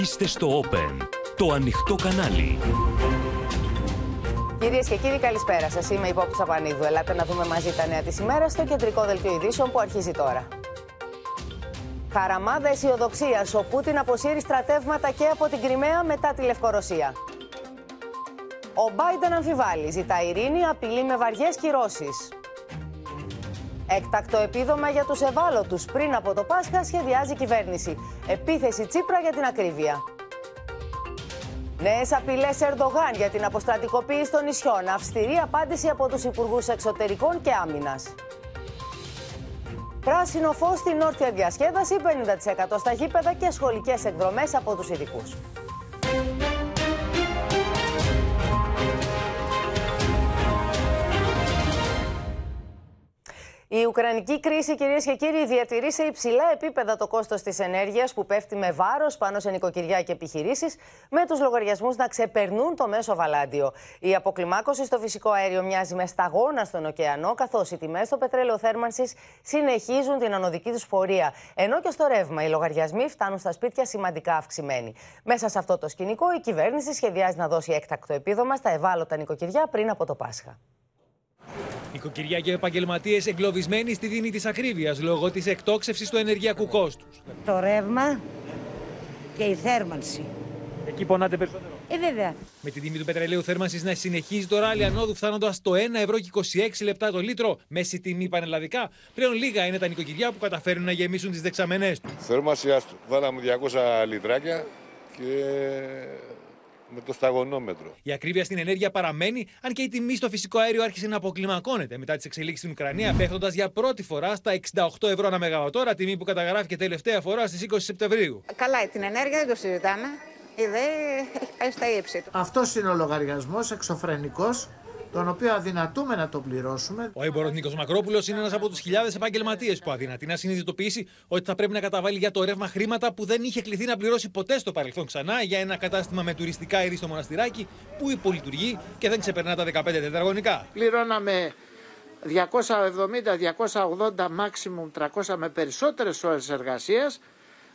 Είστε στο Open, το ανοιχτό κανάλι. Κυρίες και κύριοι, καλησπέρα σας. Είμαι η Πόπου Σαπανίδου. Ελάτε να δούμε μαζί τα νέα της ημέρας στο κεντρικό δελτίο ειδήσεων που αρχίζει τώρα. Χαραμάδα αισιοδοξίας. Ο Πούτιν αποσύρει στρατεύματα και από την Κρυμαία μετά τη Λευκορωσία. Ο Μπάιντεν αμφιβάλλει. Ζητά ειρήνη, απειλεί με βαριές κυρώσεις. Έκτακτο επίδομα για τους ευάλωτους. Πριν από το Πάσχα σχεδιάζει η κυβέρνηση. Επίθεση Τσίπρα για την ακρίβεια. Νέες απειλές Ερντογάν για την αποστρατικοποίηση των νησιών. Αυστηρή απάντηση από τους Υπουργούς Εξωτερικών και Άμυνας. Πράσινο φως στην όρθια διασκέδαση, 50% στα γήπεδα και σχολικές εκδρομές από τους ειδικούς. Η Ουκρανική κρίση, κυρίες και κύριοι, διατηρεί σε υψηλά επίπεδα το κόστος της ενέργειας που πέφτει με βάρος πάνω σε νοικοκυριά και επιχειρήσεις, με τους λογαριασμούς να ξεπερνούν το μέσο βαλάντιο. Η αποκλιμάκωση στο φυσικό αέριο μοιάζει με σταγόνα στον ωκεανό, καθώς οι τιμές στο πετρέλαιο θέρμανσης συνεχίζουν την ανωδική τους πορεία. Ενώ και στο ρεύμα οι λογαριασμοί φτάνουν στα σπίτια σημαντικά αυξημένοι. Μέσα σε αυτό το σκηνικό, η κυβέρνηση σχεδιάζει να δώσει έκτακτο επίδομα στα ευάλωτα νοικοκυριά πριν από το Πάσχα. Νοικοκυριά και επαγγελματίες εγκλωβισμένοι στη δίνη της ακρίβειας λόγω της εκτόξευσης του ενεργειακού κόστους. Το ρεύμα και η θέρμανση. Εκεί πονάτε περισσότερο. Ε, βέβαια. Με την τιμή του πετρελαίου θέρμανσης να συνεχίζει το ράλι ανόδου φτάνοντα το 1 ευρώ και 26 λεπτά το λίτρο, μέση τιμή πανελλαδικά, πλέον λίγα είναι τα νοικοκυριά που καταφέρουν να γεμίσουν τις δεξαμενές τους. Θέρμανση, βάλαμε 200 λιτράκια και με το σταγονόμετρο. Η ακρίβεια στην ενέργεια παραμένει, αν και η τιμή στο φυσικό αέριο άρχισε να αποκλιμακώνεται μετά τις εξελίξεις στην Ουκρανία, πέφτοντα για πρώτη φορά στα 68 ευρώ ανά μεγαβατόρα, τιμή που καταγράφηκε τελευταία φορά στις 20 Σεπτεμβρίου. Καλά, την ενέργεια δεν το συζητάμε. Η ΔΕ έχει πάει στα ύψη του. Αυτός είναι ο λογαριασμός εξωφρενικός τον οποίο αδυνατούμε να το πληρώσουμε. Ο έμπορο Νίκος Μακρόπουλος είναι ένας από τους χιλιάδες επαγγελματίες που αδυνατεί να συνειδητοποιήσει ότι θα πρέπει να καταβάλει για το ρεύμα χρήματα που δεν είχε κληθεί να πληρώσει ποτέ στο παρελθόν ξανά για ένα κατάστημα με τουριστικά είδη στο μοναστηράκι που υπολειτουργεί και δεν ξεπερνά τα 15 τετραγωνικά. Πληρώναμε 270, 280, maximum 300 με περισσότερες ώρες εργασίας,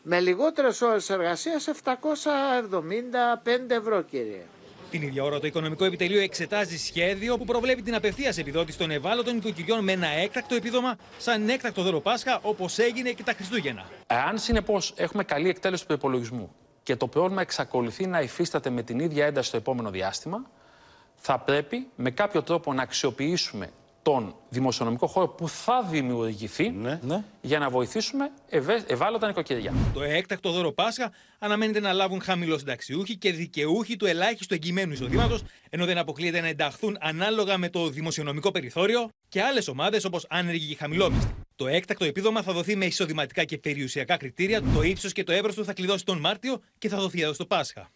με λιγότερες ώρες εργασίας 775 ευρώ κύριε. Την ίδια ώρα, το Οικονομικό Επιτελείο εξετάζει σχέδιο που προβλέπει την απευθείας επιδότηση των ευάλωτων οικοκυριών με ένα έκτακτο επίδομα, σαν έκτακτο δώρο Πάσχα, όπως έγινε και τα Χριστούγεννα. Εάν συνεπώς έχουμε καλή εκτέλεση του υπολογισμού και το πρόβλημα εξακολουθεί να υφίσταται με την ίδια ένταση στο επόμενο διάστημα, θα πρέπει με κάποιο τρόπο να αξιοποιήσουμε τον δημοσιονομικό χώρο που θα δημιουργηθεί Ναι. για να βοηθήσουμε ευε... ευάλωτα νοικοκυριά. Το έκτακτο δώρο Πάσχα αναμένεται να λάβουν χαμηλοσυνταξιούχοι και δικαιούχοι του ελάχιστου εγγυημένου εισοδήματος, ενώ δεν αποκλείεται να ενταχθούν ανάλογα με το δημοσιονομικό περιθώριο και άλλες ομάδες όπως άνεργοι και χαμηλόμιστοι. Το έκτακτο επίδομα θα δοθεί με εισοδηματικά και περιουσιακά κριτήρια. Το ύψος και το εύρος του θα κλειδώσει τον Μάρτιο και θα δοθεί εδώ στο Πάσχα.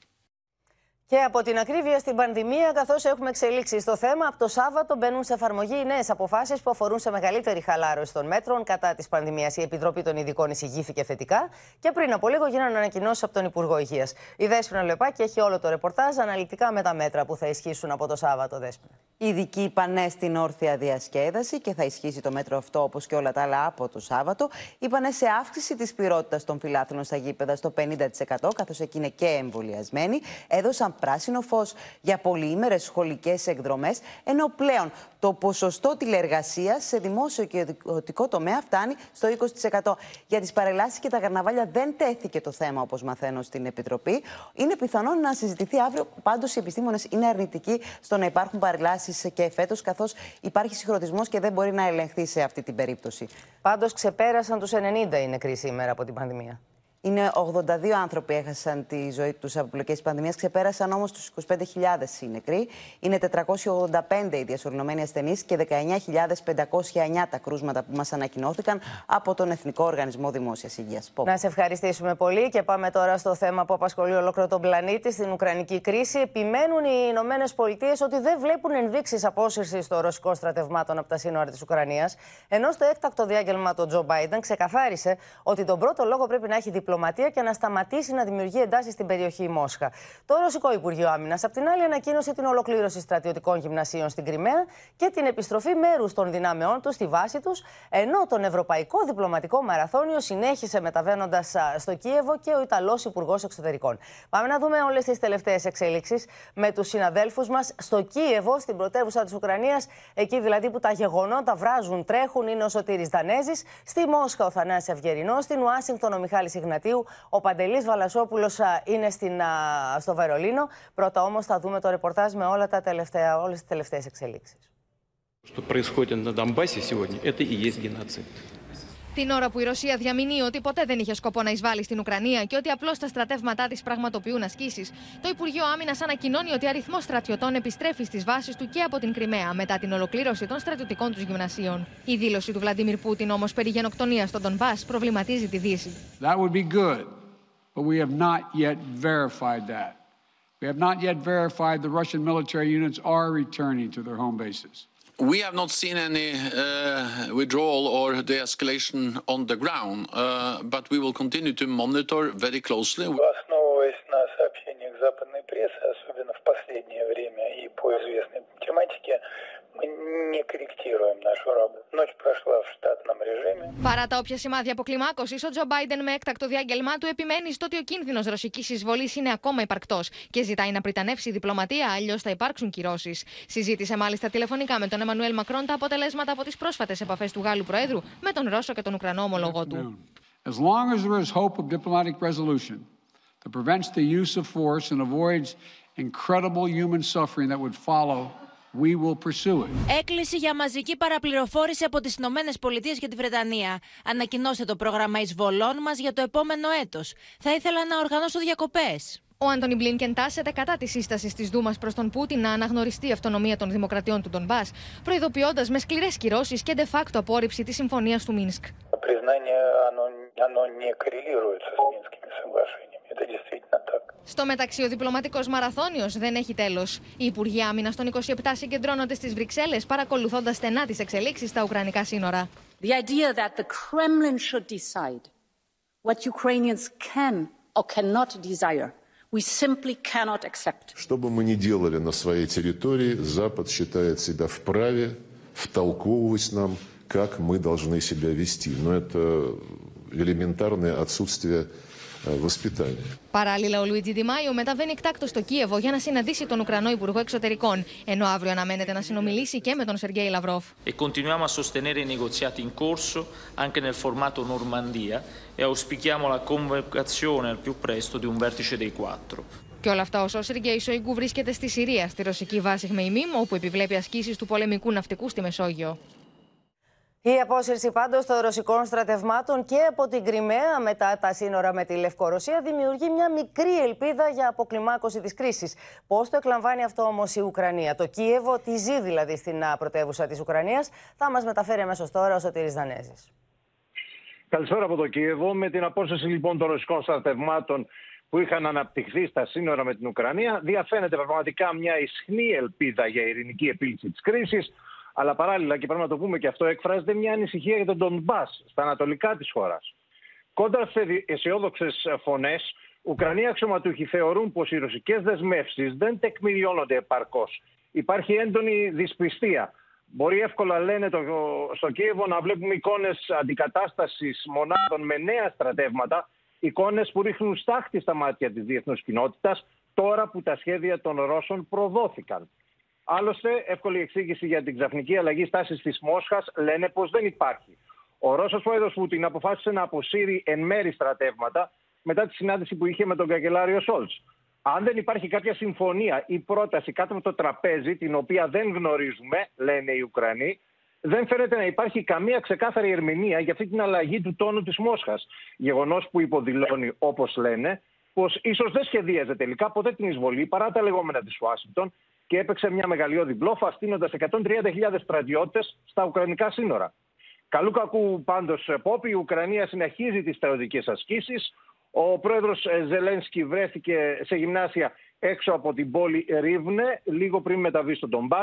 Και από την ακρίβεια στην πανδημία, καθώς έχουμε εξελίξει στο θέμα, από το Σάββατο μπαίνουν σε εφαρμογή οι νέες αποφάσεις που αφορούν σε μεγαλύτερη χαλάρωση των μέτρων κατά της πανδημίας. Η Επιτροπή των Ειδικών εισηγήθηκε θετικά και πριν από λίγο γίνανε ανακοινώσεις από τον Υπουργό Υγείας. Η Δέσποινα Λεπάκη έχει όλο το ρεπορτάζ αναλυτικά με τα μέτρα που θα ισχύσουν από το Σάββατο, Δέσποινα. Οι ειδικοί είπαν ναι στην όρθια διασκέδαση και θα ισχύσει το μέτρο αυτό όπως και όλα τα άλλα από το Σάββατο. Είπαν σε αύξηση της πυρότητα των φιλάθλων στα γήπεδα στο 50%, καθώς εκεί είναι και εμβολιασμένοι. Έδωσαν πράσινο φως για πολυήμερες σχολικές εκδρομές, ενώ πλέον το ποσοστό τηλεργασία σε δημόσιο και ιδιωτικό τομέα φτάνει στο 20%. Για τις παρελάσεις και τα καρναβάλια δεν τέθηκε το θέμα, όπως μαθαίνω στην Επιτροπή. Είναι πιθανόν να συζητηθεί αύριο. Πάντως, οι επιστήμονες είναι αρνητικοί στο να υπάρχουν παρελάσεις και φέτος, καθώς υπάρχει συγχρονισμός και δεν μπορεί να ελεγχθεί σε αυτή την περίπτωση. Πάντως, ξεπέρασαν τους 90 οι νεκροί σήμερα από την πανδημία. Είναι 82 άνθρωποι έχασαν τη ζωή τους από πλοκέ της πανδημίας. Ξεπέρασαν όμως τους 25.000 οι νεκροί. Είναι 485 οι διασωληνωμένοι ασθενείς και 19.509 τα κρούσματα που μας ανακοινώθηκαν από τον Εθνικό Οργανισμό Δημόσιας Υγείας. Να σε ευχαριστήσουμε πολύ και πάμε τώρα στο θέμα που απασχολεί ολόκληρο τον πλανήτη, στην Ουκρανική κρίση. Επιμένουν οι Ηνωμένες Πολιτείες ότι δεν βλέπουν ενδείξεις απόσυρσης των ρωσικών στρατευμάτων από τα σύνορα της Ουκρανίας. Ενώ στο έκτακτο διάγγελμα του Τζο Μπάιντεν ξεκαθάρισε ότι τον πρώτο λόγο πρέπει να έχει διπλό διπλωματία και να σταματήσει να δημιουργεί εντάσεις στην περιοχή Μόσχα. Το Ρωσικό Υπουργείο Άμυνας, απ' την άλλη, ανακοίνωσε την ολοκλήρωση στρατιωτικών γυμνασίων στην Κρυμαία και την επιστροφή μέρους των δυνάμεών τους στη βάση τους, ενώ τον Ευρωπαϊκό Διπλωματικό Μαραθώνιο συνέχισε μεταβαίνοντας στο Κίεβο και ο Ιταλός Υπουργός Εξωτερικών. Πάμε να δούμε όλες τις τελευταίες εξέλιξει με τους συναδέλφους μας στο Κίεβο, στην πρωτεύουσα της Ουκρανίας, εκεί δηλαδή που τα γεγονότα βράζουν, τρέχουν, είναι ο Σωτήρης Δανέζης, στη Μόσχα ο Θανάσης Ευγερινός, στην Ουάσιγκτον ο Μιχάλης Ιγνατίου, ο Παντελή Βαλασόπουλο είναι στην, στο Βερολίνο. Πρώτα όμω θα δούμε το ρεπορτάζ με όλα τα τελευταία, όλες τις τελευταίες εξελίξεις. Что происходит на Донбассе сегодня, это и есть геноцид. Την ώρα που η Ρωσία διαμηνύει ότι ποτέ δεν είχε σκοπό να εισβάλλει στην Ουκρανία και ότι απλώς τα στρατεύματά της πραγματοποιούν ασκήσεις, το Υπουργείο Άμυνας ανακοινώνει ότι αριθμός στρατιωτών επιστρέφει στις βάσεις του και από την Κρυμαία μετά την ολοκλήρωση των στρατιωτικών τους γυμνασίων. Η δήλωση του Βλαντίμιρ Πούτιν όμως περί γενοκτονία στον Ντομπά προβληματίζει τη Δύση. That would be good, but we have not yet verified that. We have not yet verified the Russian military units are returning to their home bases. We have not seen any uh, withdrawal or de-escalation on the ground, uh, but we will continue to monitor very closely. Основываясь на сообщениях западной прессы, особенно в последнее время и по известной тематике, мы не корректируем нашу работу. Ночь прошла в штатном режиме. Παρά τα όποια σημάδια αποκλιμάκωση, ο Τζο Μπάιντεν με έκτακτο διάγγελμά του επιμένει στο ότι ο κίνδυνο ρωσική εισβολή είναι ακόμα υπαρκτό και ζητάει να πριτανεύσει η διπλωματία, αλλιώ θα υπάρξουν κυρώσει. Συζήτησε μάλιστα τηλεφωνικά με τον Εμμανουέλ Μακρόν τα αποτελέσματα από τι πρόσφατε επαφέ του Γάλλου Προέδρου με τον Ρώσο και τον Ουκρανό ομολογό του. As long as there is hope of diplomatic resolution that prevents the use of force and avoids incredible human suffering that would follow, we will pursue it. Έκκληση για μαζική παραπληροφόρηση από τις Ηνωμένες Πολιτείες και τη Βρετανία. Ανακοινώστε το πρόγραμμα εισβολών μας για το επόμενο έτος. Θα ήθελα να οργανώσω διακοπές. Ο Άντωνι Μπλίνκεν τάσεται κατά τη σύστασης της Δούμας προς τον Πούτιν να αναγνωριστεί η αυτονομία των δημοκρατιών του Ντομπά, προειδοποιώντας με σκληρές κυρώσεις και de facto απόρριψη της συμφωνίας του Μίνσκ. Признание, оно, оно не коррелируется с Минскими соглашениями. Это действительно так. Στο μεταξύ, ο διπλωματικό μαραθώνιο δεν έχει τέλο. Οι Υπουργοί Άμυνα των 27 συγκεντρώνονται στι Βρυξέλλε, παρακολουθώντα στενά τι εξελίξει στα Ουκρανικά σύνορα. The idea that the Kremlin should decide what Ukrainians can or cannot desire, we simply cannot accept. Что бы мы ни делали на своей территории, Запад считает себя вправе втолковывать нам, как мы должны себя вести. Но это элементарное отсутствие воспитания. Παράλληλα, ο Λουίτζι Ντιμάιο μεταβαίνει εκτάκτο στο Κίεβο για να συναντήσει τον Ουκρανό Υπουργό Εξωτερικών, ενώ αύριο αναμένεται να συνομιλήσει και με τον Σεργέη Λαυρόφ. E continuiamo a sostenere i negoziati in corso anche nel formato Normandia e auspichiamo la convocazione al più presto di un vertice dei quattro. Και όλα αυτά όσο ο Σεργέη Σοϊγκού βρίσκεται στη Συρία, στη ρωσική βάση Χμεϊμίμ, όπου επιβλέπει ασκήσεις του πολεμικού ναυτικού στη Μεσόγειο. Η απόσυρση πάντως των ρωσικών στρατευμάτων και από την Κρυμαία μετά τα σύνορα με τη Λευκορωσία δημιουργεί μια μικρή ελπίδα για αποκλιμάκωση της κρίσης. Πώς το εκλαμβάνει αυτό όμως η Ουκρανία, το Κίεβο, τη ζει δηλαδή στην πρωτεύουσα της Ουκρανίας, θα μας μεταφέρει αμέσως τώρα ο Σωτήρης Δανέζης. Καλησπέρα από το Κίεβο. Με την απόσυρση λοιπόν των ρωσικών στρατευμάτων που είχαν αναπτυχθεί στα σύνορα με την Ουκρανία, διαφαίνεται πραγματικά μια ισχνή ελπίδα για ειρηνική επίλυση της κρίσης. Αλλά παράλληλα, και πρέπει να το πούμε και αυτό, εκφράζεται μια ανησυχία για τον Ντομπά στα ανατολικά της χώρας. Κόντρα σε αισιόδοξες φωνές, Ουκρανοί αξιωματούχοι θεωρούν πως οι ρωσικές δεσμεύσεις δεν τεκμηριώνονται επαρκώς. Υπάρχει έντονη δυσπιστία. Μπορεί εύκολα, λένε το, στο Κίεβο, να βλέπουμε εικόνες αντικατάστασης μονάδων με νέα στρατεύματα, εικόνες που ρίχνουν στάχτη στα μάτια της διεθνούς κοινότητας, τώρα που τα σχέδια των Ρώσων προδόθηκαν. Άλλωστε, εύκολη εξήγηση για την ξαφνική αλλαγή στάσης της Μόσχας λένε πως δεν υπάρχει. Ο Ρώσος πρόεδρος Πούτιν αποφάσισε να αποσύρει εν μέρη στρατεύματα μετά τη συνάντηση που είχε με τον καγκελάριο Σόλτς. Αν δεν υπάρχει κάποια συμφωνία ή πρόταση κάτω από το τραπέζι, την οποία δεν γνωρίζουμε, λένε οι Ουκρανοί, δεν φαίνεται να υπάρχει καμία ξεκάθαρη ερμηνεία για αυτή την αλλαγή του τόνου της Μόσχας. Γεγονός που υποδηλώνει, όπως λένε, πως ίσως δεν σχεδίαζε τελικά ποτέ την εισβολή παρά τα λεγόμενα της Ουάσιγκτον και έπαιξε μια μεγαλειώδη μπλόφα, στείνοντας 130.000 στρατιώτες στα Ουκρανικά σύνορα. Καλού κακού πάντως, Πόπη, η Ουκρανία συνεχίζει τις στρατιωτικές ασκήσεις. Ο πρόεδρος Ζελένσκι βρέθηκε σε γυμνάσια έξω από την πόλη Ρίβνε, λίγο πριν μεταβεί στον Ντομπά.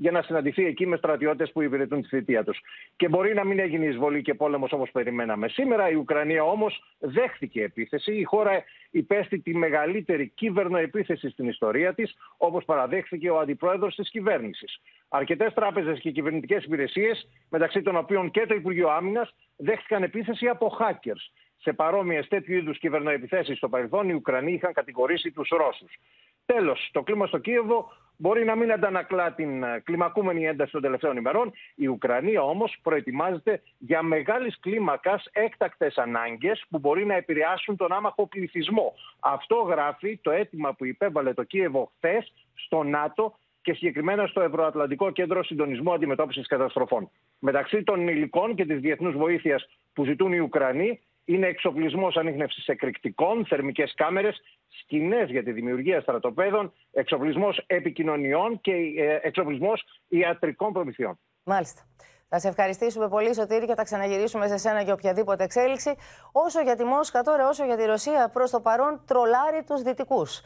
Για να συναντηθεί εκεί με στρατιώτες που υπηρετούν τη θητεία τους. Και μπορεί να μην έγινε εισβολή και πόλεμος όπως περιμέναμε σήμερα. Η Ουκρανία όμως δέχτηκε επίθεση. Η χώρα υπέστη τη μεγαλύτερη κυβερνοεπίθεση στην ιστορία της, όπως παραδέχθηκε ο αντιπρόεδρος της κυβέρνησης. Αρκετές τράπεζες και κυβερνητικές υπηρεσίες, μεταξύ των οποίων και το Υπουργείο Άμυνας, δέχτηκαν επίθεση από hackers. Σε παρόμοιες τέτοιου είδους κυβερνοεπιθέσεις στο παρελθόν, οι Ουκρανοί είχαν κατηγορήσει τους Ρώσους. Τέλος, το κλίμα στο Κίεβο μπορεί να μην αντανακλά την ε, κλιμακούμενη ένταση των τελευταίων ημερών. Η Ουκρανία όμως προετοιμάζεται για μεγάλης κλίμακας έκτακτες ανάγκες που μπορεί να επηρεάσουν τον άμαχο πληθυσμό. Αυτό γράφει το αίτημα που υπέβαλε το Κίεβο χθες στο ΝΑΤΟ και συγκεκριμένα στο Ευρωατλαντικό Κέντρο Συντονισμού Αντιμετώπισης Καταστροφών. Μεταξύ των υλικών και της διεθνούς βοήθειας που ζητούν οι Ουκρανοί είναι εξοπλισμός ανείχνευσης εκρηκτικών, θερμικές κάμερες, σκηνές για τη δημιουργία στρατοπέδων, εξοπλισμός επικοινωνιών και ε, εξοπλισμός ιατρικών προμηθειών. Μάλιστα. Θα σε ευχαριστήσουμε πολύ, Σωτήρη, και θα ξαναγυρίσουμε σε σένα για οποιαδήποτε εξέλιξη. Όσο για τη Μόσχα τώρα, όσο για τη Ρωσία, προς το παρόν τρολάρει τους Δυτικούς.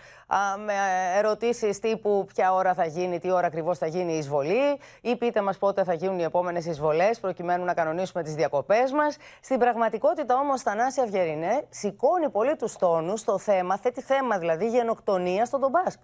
Με ερωτήσεις τύπου ποια ώρα θα γίνει, τι ώρα ακριβώς θα γίνει η εισβολή, ή πείτε μας πότε θα γίνουν οι επόμενες εισβολές, προκειμένου να κανονίσουμε τις διακοπές μας. Στην πραγματικότητα όμως, Θανάση Αυγερινέ σηκώνει πολύ τους τόνους στο θέμα, θέτει θέμα δηλαδή γενοκτονία στον Ντομπάσκ.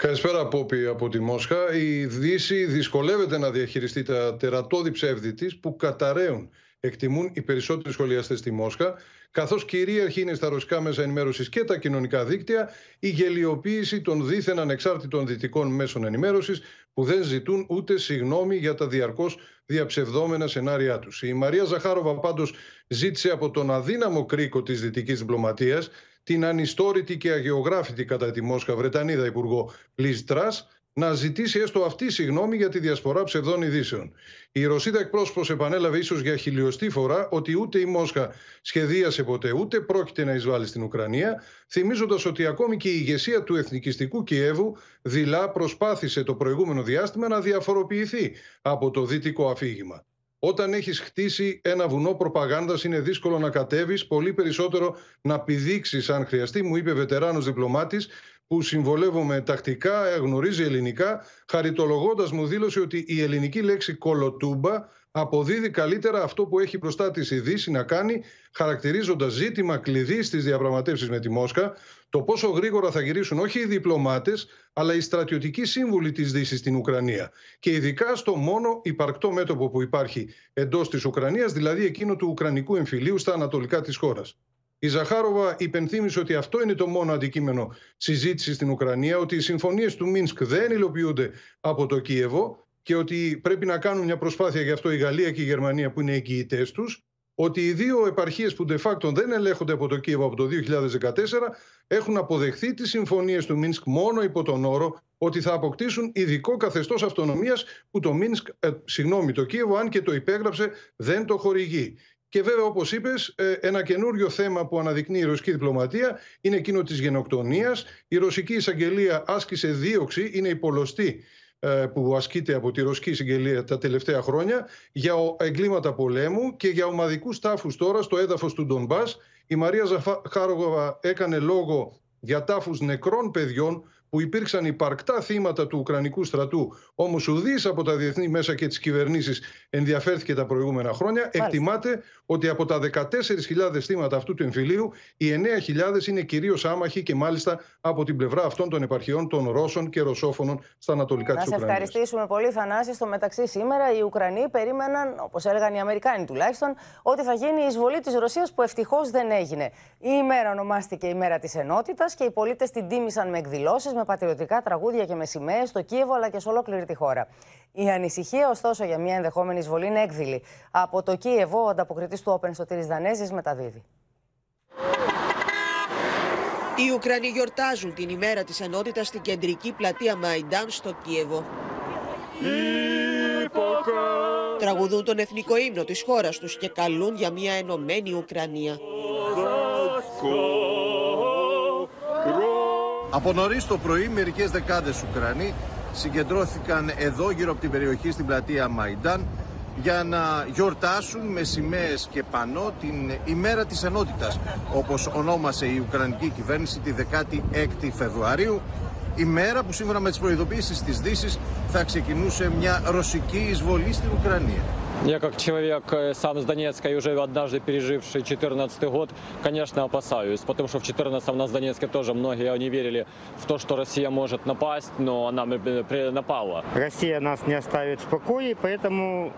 Καλησπέρα Πόπη από τη Μόσχα. Η Δύση δυσκολεύεται να διαχειριστεί τα τερατώδη ψεύδη της που καταραίουν, εκτιμούν οι περισσότεροι σχολιαστές στη Μόσχα, καθώς κυρίαρχη είναι στα ρωσικά μέσα ενημέρωσης και τα κοινωνικά δίκτυα η γελιοποίηση των δίθεν ανεξάρτητων δυτικών μέσων ενημέρωσης που δεν ζητούν ούτε συγνώμη για τα διαρκώς διαψευδόμενα σενάρια τους. Η Μαρία Ζαχάροβα πάντως ζήτησε από τον αδύναμο κρίκο της δυτικής διπλωματίας την ανιστόρητη και αγιογράφητη κατά τη Μόσχα Βρετανίδα Υπουργό Λίζ Τρας να ζητήσει έστω αυτή συγγνώμη για τη διασπορά ψευδών ειδήσεων. Η Ρωσίδα εκπρόσωπος επανέλαβε ίσως για χιλιοστή φορά ότι ούτε η Μόσχα σχεδίασε ποτέ ούτε πρόκειται να εισβάλλει στην Ουκρανία, θυμίζοντας ότι ακόμη και η ηγεσία του εθνικιστικού Κιέβου δειλά προσπάθησε το προηγούμενο διάστημα να διαφοροποιηθεί από το δυτικό αφήγημα. Όταν έχεις χτίσει ένα βουνό προπαγάνδας είναι δύσκολο να κατέβεις, πολύ περισσότερο να πηδήξεις αν χρειαστεί, μου είπε βετεράνος διπλωμάτης που συμβολεύομαι τακτικά, γνωρίζει ελληνικά, χαριτολογώντας μου δήλωσε ότι η ελληνική λέξη κολοτούμπα αποδίδει καλύτερα αυτό που έχει μπροστά της η Δύση να κάνει, χαρακτηρίζοντας ζήτημα κλειδί στις διαπραγματεύσεις με τη Μόσχα, το πόσο γρήγορα θα γυρίσουν όχι οι διπλωμάτες, αλλά οι στρατιωτικοί σύμβουλοι της Δύσης στην Ουκρανία. Και ειδικά στο μόνο υπαρκτό μέτωπο που υπάρχει εντός της Ουκρανίας, δηλαδή εκείνο του Ουκρανικού εμφυλίου στα ανατολικά της χώρας. Η Ζαχάροβα υπενθύμησε ότι αυτό είναι το μόνο αντικείμενο συζήτησης στην Ουκρανία, ότι οι συμφωνίες του Μίνσκ δεν υλοποιούνται από το Κίεβο και ότι πρέπει να κάνουν μια προσπάθεια γι' αυτό η Γαλλία και η Γερμανία που είναι εγγυητές τους, ότι οι δύο επαρχίες που de facto δεν ελέγχονται από το Κίεβο από το 2014 έχουν αποδεχθεί τις συμφωνίες του Μίνσκ μόνο υπό τον όρο ότι θα αποκτήσουν ειδικό καθεστώς αυτονομίας που το Μίνσκ, ε, συγγνώμη, το Κίεβο, αν και το υπέγραψε, δεν το χορηγεί. Και βέβαια, όπως είπες, ε, ένα καινούριο θέμα που αναδεικνύει η ρωσική διπλωματία είναι εκείνο της γενοκτονίας. Η ρωσική εισαγγελία άσκησε δίωξη, είναι υπολοστή ε, που ασκείται από τη Ρωσική Συγγελία τα τελευταία χρόνια για εγκλήματα πολέμου και για ομαδικούς τάφους τώρα στο έδαφος του Ντομπάς. Η Μαρία Ζαχάρογοβα έκανε λόγο για τάφους νεκρών παιδιών που υπήρξαν υπαρκτά θύματα του Ουκρανικού στρατού, όμως ουδή από τα διεθνή μέσα και τις κυβερνήσεις ενδιαφέρθηκε τα προηγούμενα χρόνια. Μάλιστα. Εκτιμάται ότι από τα 14.000 θύματα αυτού του εμφυλίου, οι 9.000 είναι κυρίως άμαχοι και μάλιστα από την πλευρά αυτών των επαρχιών των Ρώσων και Ρωσόφωνων στα ανατολικά της Ουκρανία. Να σε ευχαριστήσουμε πολύ, Θανάση. Στο μεταξύ, σήμερα οι Ουκρανοί περίμεναν, όπως έλεγαν οι Αμερικάνοι τουλάχιστον, ότι θα γίνει η εισβολή της Ρωσίας που ευτυχώς δεν έγινε. Η ημέρα ονομάστηκε η μέρα της ενότητας και οι πολίτες την τίμησαν με εκδηλώσεις, με πατριωτικά τραγούδια και με σημαίες στο Κίεβο αλλά και σε ολόκληρη τη χώρα. Η ανησυχία, ωστόσο, για μια ενδεχόμενη εισβολή είναι έκδηλη. Από το Κίεβο, ο ανταποκριτής του Όπεν Σωτήρης Δανέζης μεταδίδει. Οι Ουκρανοί γιορτάζουν την ημέρα της ενότητας στην κεντρική πλατεία Μαϊντάν στο Κίεβο. Τραγουδούν τον εθνικό ύμνο της χώρας τους και καλούν για μια ενωμένη Ουκρανία. Από νωρίς το πρωί, μερικές δεκάδες Ουκρανοί συγκεντρώθηκαν εδώ γύρω από την περιοχή στην πλατεία Μαϊντάν για να γιορτάσουν με σημαίες και πανό την ημέρα της ενότητας όπως ονόμασε η Ουκρανική κυβέρνηση τη 16η Φεβρουαρίου ημέρα που σύμφωνα με τις προειδοποίησεις της Δύσης θα ξεκινούσε μια ρωσική εισβολή στην Ουκρανία. Я как человек э, сам с Донецка и уже однажды переживший 14 год, конечно, опасаюсь, потому что в 14 у нас в Донецке тоже многие не верили в то, что Россия может напасть, но она э, при- напала. Россия нас не оставит в покое, поэтому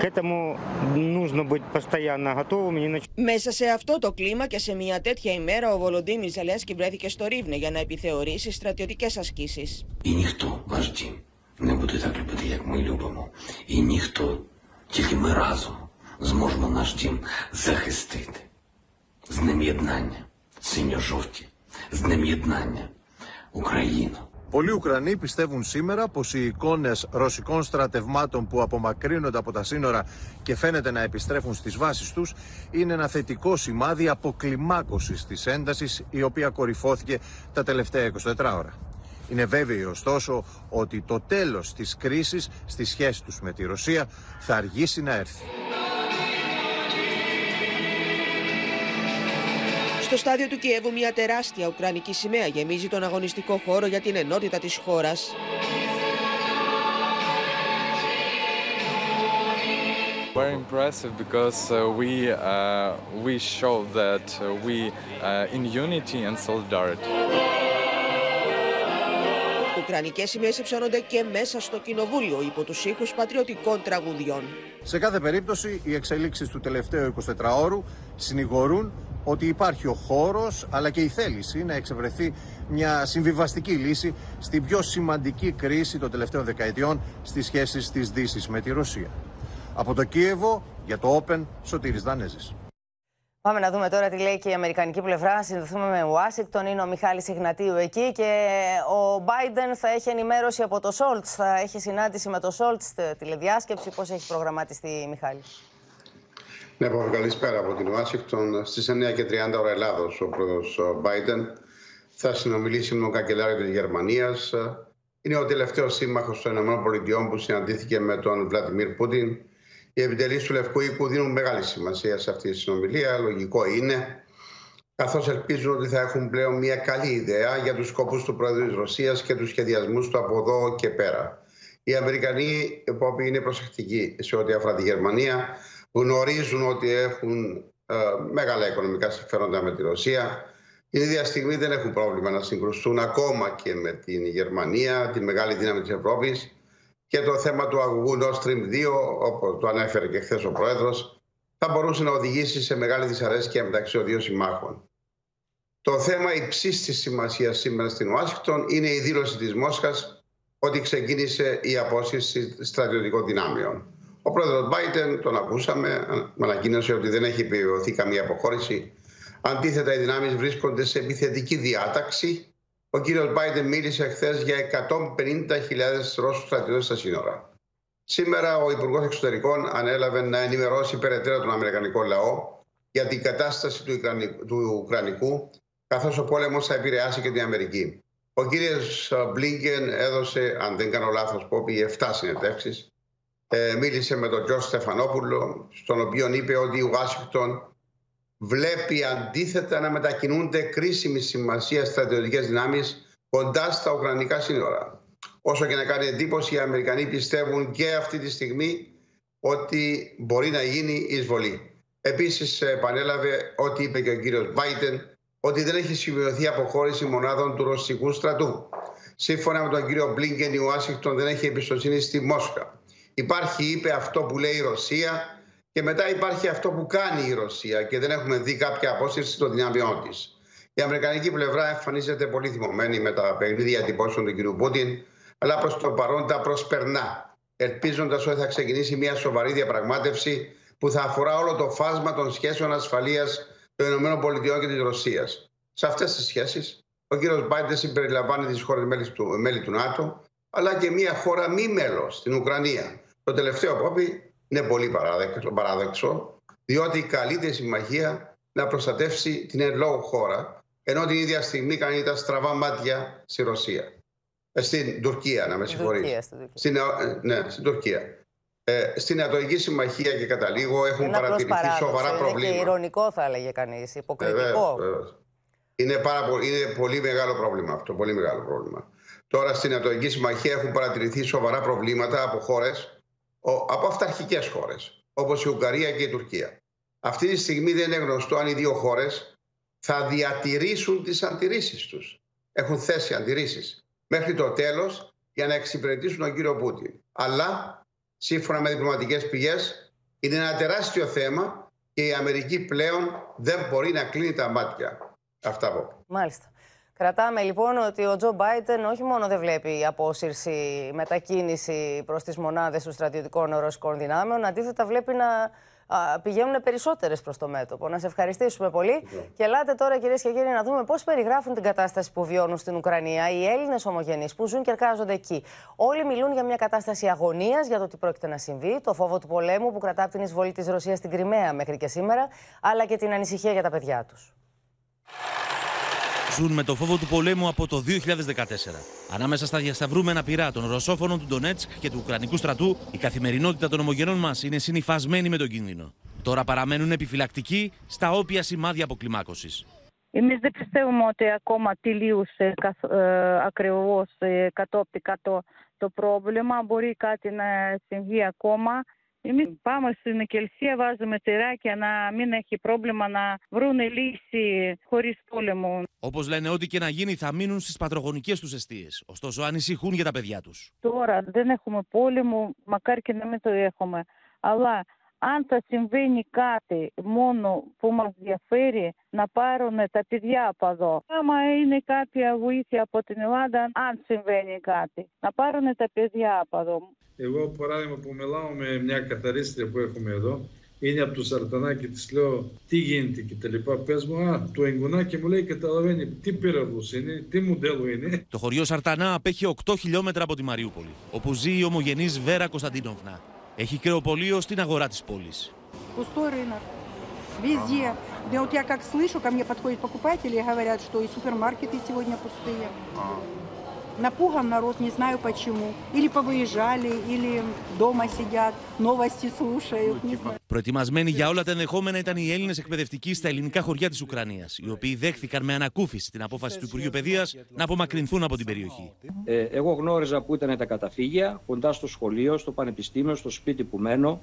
к этому нужно быть постоянно готовым. Иначе... Μέσα σε αυτό το κλίμα και σε μια τέτοια ημέρα, ο Βολοντίμιρ Ζελένσκι βρέθηκε στο Ρίβνε για να επιθεωρήσει στρατιωτικές ασκήσεις. І ніхто ваш дім не буде так любити, як ми любимо. І ніхто, тільки ми разом зможемо наш дім захистити. З ним єднання, синьо-жовті, з ним єднання, Україну. Πολλοί Ουκρανοί πιστεύουν σήμερα πως οι εικόνες ρωσικών στρατευμάτων που απομακρύνονται από τα σύνορα και φαίνεται να επιστρέφουν στις βάσεις τους είναι ένα θετικό σημάδι αποκλιμάκωσης της έντασης η οποία κορυφώθηκε τα τελευταία 24 ώρα. Είναι βέβαιοι ωστόσο ότι το τέλος της κρίσης στη σχέση τους με τη Ρωσία θα αργήσει να έρθει. Στο στάδιο του Κιέβου μια τεράστια ουκρανική σημαία γεμίζει τον αγωνιστικό χώρο για την ενότητα της χώρας. Very impressive because uh, we uh, we show that uh, we uh, in unity and solidarity. Ουκρανικές σημαίες υψώνονται και μέσα στο κοινοβούλιο υπό τους ήχους πατριωτικών τραγουδιών. Σε κάθε περίπτωση, οι εξελίξεις του τελευταίου 24ωρου συνηγορούν ότι υπάρχει ο χώρος αλλά και η θέληση να εξευρεθεί μια συμβιβαστική λύση στην πιο σημαντική κρίση των τελευταίων δεκαετιών στις σχέσεις της Δύσης με τη Ρωσία. Από το Κίεβο για το Open, Σωτήρης Δανέζης. Πάμε να δούμε τώρα τι λέει και η Αμερικανική πλευρά. Συνδεθούμε με Ουάσιγκτον. Είναι ο Μιχάλης Ιγνατίου εκεί και ο Biden θα έχει ενημέρωση από το Σόλτς. Θα έχει συνάντηση με το Σόλτς, τηλεδιάσκεψη. Πώς έχει προγραμματιστεί, Μιχάλη; Ναι, πω καλησπέρα από την Ουάσιγκτον. Στις 9 και 30 ώρα Ελλάδος, ο πρόεδρος Biden θα συνομιλήσει με τον καγκελάριο της Γερμανίας. Είναι ο τελευταίος σύμμαχος των ΗΠΑ που συναντήθηκε με τον Βλαντιμίρ Πούτιν. Οι επιτελείς του Λευκού Οίκου δίνουν μεγάλη σημασία σε αυτή τη συνομιλία. Λογικό είναι, καθώς ελπίζουν ότι θα έχουν πλέον μια καλή ιδέα για τους σκοπούς του Πρόεδρου της Ρωσίας και τους σχεδιασμούς του από εδώ και πέρα. Οι Αμερικανοί, που είναι προσεκτικοί σε ό,τι αφορά τη Γερμανία, γνωρίζουν ότι έχουν ε, μεγάλα οικονομικά συμφέροντα με τη Ρωσία. Την ίδια στιγμή δεν έχουν πρόβλημα να συγκρουστούν ακόμα και με την Γερμανία, τη μεγάλη δύναμη της Ευρώπης. Και το θέμα του αγωγού Nord Stream 2, όπως το ανέφερε και χθες ο Πρόεδρος, θα μπορούσε να οδηγήσει σε μεγάλη δυσαρέσκεια μεταξύ των δύο συμμάχων. Το θέμα υψής της σημασίας σήμερα στην Ουάσιγκτον είναι η δήλωση της Μόσχας ότι ξεκίνησε η απόσυρση στρατιωτικών δυνάμεων. Ο πρόεδρος Biden, τον ακούσαμε, ανακοίνωσε ότι δεν έχει επιβεβαιωθεί καμία αποχώρηση. Αντίθετα, οι δυνάμεις βρίσκονται σε επιθετική διάταξη. Ο κύριος Biden μίλησε χθες για 150.000 Ρώσους στρατιώτες στα σύνορα. Σήμερα ο Υπουργός Εξωτερικών ανέλαβε να ενημερώσει περαιτέρω τον Αμερικανικό λαό για την κατάσταση του, Ουκρανικού, του Ουκρανικού, καθώς ο πόλεμος θα επηρεάσει και την Αμερική. Ο κύριος Μπλίνκεν έδωσε, αν δεν κάνω λάθος, πόπι 7 συνεντεύξεις. Ε, μίλησε με τον Τζο Στεφανόπουλο, στον οποίο είπε ότι η Ουάσιγκτον βλέπει αντίθετα να μετακινούνται κρίσιμη σημασία στρατιωτικές δυνάμεις κοντά στα Ουκρανικά σύνορα. Όσο και να κάνει εντύπωση, οι Αμερικανοί πιστεύουν και αυτή τη στιγμή ότι μπορεί να γίνει εισβολή. Επίσης επανέλαβε ό,τι είπε και ο κύριος Βάιτεν, ότι δεν έχει σημειωθεί αποχώρηση μονάδων του ρωσικού στρατού. Σύμφωνα με τον κύριο Μπλίνκεν, η Ουάσιγκτον δεν έχει εμπιστοσύνη στη Μόσχα. Υπάρχει, είπε, αυτό που λέει η Ρωσία και μετά υπάρχει αυτό που κάνει η Ρωσία και δεν έχουμε δει κάποια απόσυρση των δυνάμειών της. Η Αμερικανική πλευρά εμφανίζεται πολύ θυμωμένη με τα παιχνίδια εντυπώσεων του κ. Πούτιν, αλλά προς το παρόν τα προσπερνά, ελπίζοντας ότι θα ξεκινήσει μια σοβαρή διαπραγμάτευση που θα αφορά όλο το φάσμα των σχέσεων ασφαλείας των ΗΠΑ και της Ρωσίας. Σε αυτές τις σχέσεις, ο κ. Μπάιντερ συμπεριλαμβάνει τις χώρες μέλη του, μέλη του ΝΑΤΟ, αλλά και μια χώρα μη μέλος, την Ουκρανία. Το τελευταίο πόπι είναι πολύ παράδοξο, διότι καλείται η συμμαχία να προστατεύσει την εν λόγω χώρα, ενώ την ίδια στιγμή κάνει τα στραβά μάτια στη Ρωσία. Ε, στην Τουρκία, να με συγχωρείτε. Στην, ε, ναι, στην Τουρκία. Ε, στην Ατολική Συμμαχία και κατά λίγο έχουν παρατηρηθεί σοβαρά είναι προβλήματα. Και ηρωνικό θα έλεγε κανείς, υποκριτικό. Ε, Βεβαίως, βεβαίως. Είναι, πάρα πολύ, είναι πολύ μεγάλο πρόβλημα αυτό. Πολύ μεγάλο πρόβλημα. Τώρα στην Ανατολική Συμμαχία έχουν παρατηρηθεί σοβαρά προβλήματα από χώρες, από αυταρχικές χώρες, όπως η Ουγγαρία και η Τουρκία. Αυτή τη στιγμή δεν είναι γνωστό αν οι δύο χώρες θα διατηρήσουν τις αντιρρήσεις τους. Έχουν θέσει αντιρρήσεις μέχρι το τέλος για να εξυπηρετήσουν τον κύριο Πούτιν. Αλλά, σύμφωνα με διπλωματικές πηγές, είναι ένα τεράστιο θέμα και η Αμερική πλέον δεν μπορεί να κλείνει τα μάτια. Αυτά από. Μάλιστα. Κρατάμε λοιπόν ότι ο Τζο Μπάιντεν όχι μόνο δεν βλέπει απόσυρση, μετακίνηση προς τις μονάδες των στρατιωτικών ρωσικών δυνάμεων, αντίθετα βλέπει να α, πηγαίνουν περισσότερες προς το μέτωπο. Να σε ευχαριστήσουμε πολύ. Και ελάτε τώρα, κυρίες και κύριοι, να δούμε πώς περιγράφουν την κατάσταση που βιώνουν στην Ουκρανία οι Έλληνες ομογενείς που ζουν και εργάζονται εκεί. Όλοι μιλούν για μια κατάσταση αγωνίας για το τι πρόκειται να συμβεί, το φόβο του πολέμου που κρατά από την εισβολή της Ρωσίας στην Κρυμαία μέχρι και σήμερα, αλλά και την ανησυχία για τα παιδιά τους ζουν με το φόβο του πολέμου από το 2014. Ανάμεσα στα διασταυρούμενα πυρά των Ρωσόφωνων του Ντονέτσκ και του Ουκρανικού στρατού, η καθημερινότητα των ομογενών μας είναι συνυφασμένη με τον κίνδυνο. Τώρα παραμένουν επιφυλακτικοί στα όποια σημάδια αποκλιμάκωσης. Εμείς δεν πιστεύουμε ότι ακόμα τελείωσε ακριβώ κατόπτη το, το πρόβλημα. Μπορεί κάτι να συμβεί ακόμα. Εμείς πάμε στην εκκλησία, βάζουμε τυράκια να μην έχει πρόβλημα να βρουν λύση χωρίς πόλεμο. Όπως λένε, ό,τι και να γίνει θα μείνουν στις πατρογονικές τους αιστείες. Ωστόσο, ανησυχούν για τα παιδιά τους. Τώρα δεν έχουμε πόλεμο, μακάρι και να μην το έχουμε. Αλλά αν θα συμβαίνει κάτι μόνο που μας διαφέρει να πάρουν τα παιδιά από εδώ. Άμα είναι κάποια βοήθεια από την Ελλάδα, αν συμβαίνει κάτι, να πάρουν τα παιδιά από εδώ. Εγώ, παράδειγμα, που μιλάω με μια καθαρίστρια που έχουμε εδώ, είναι από το Σαρτανά και τη λέω τι γίνεται και τα λοιπά. Πε μου, Α, το εγγονάκι μου λέει καταλαβαίνει τι πύραυλο είναι, τι μοντέλο είναι. Το χωριό Σαρτανά απέχει 8 χιλιόμετρα από τη Μαριούπολη, όπου ζει η ομογενή Βέρα Κωνσταντίνοβνα. Έχει κρεοπολείο στην αγορά τη πόλη. Пустой рынок. Везде. Да вот я как слышу, ко мне подходят покупатели и говорят, что и супермаркеты сегодня пустые. Напуган народ, не знаю почему. Или повыезжали, или дома сидят, новости слушают, не знаю. Προετοιμασμένοι για όλα τα ενδεχόμενα ήταν οι Έλληνε εκπαιδευτικοί στα ελληνικά χωριά τη Ουκρανία, οι οποίοι δέχθηκαν με ανακούφιση την απόφαση του Υπουργείου Παιδεία να απομακρυνθούν από την περιοχή. Ε, εγώ γνώριζα που ήταν τα καταφύγια, κοντά στο σχολείο, στο πανεπιστήμιο, στο σπίτι που μένω.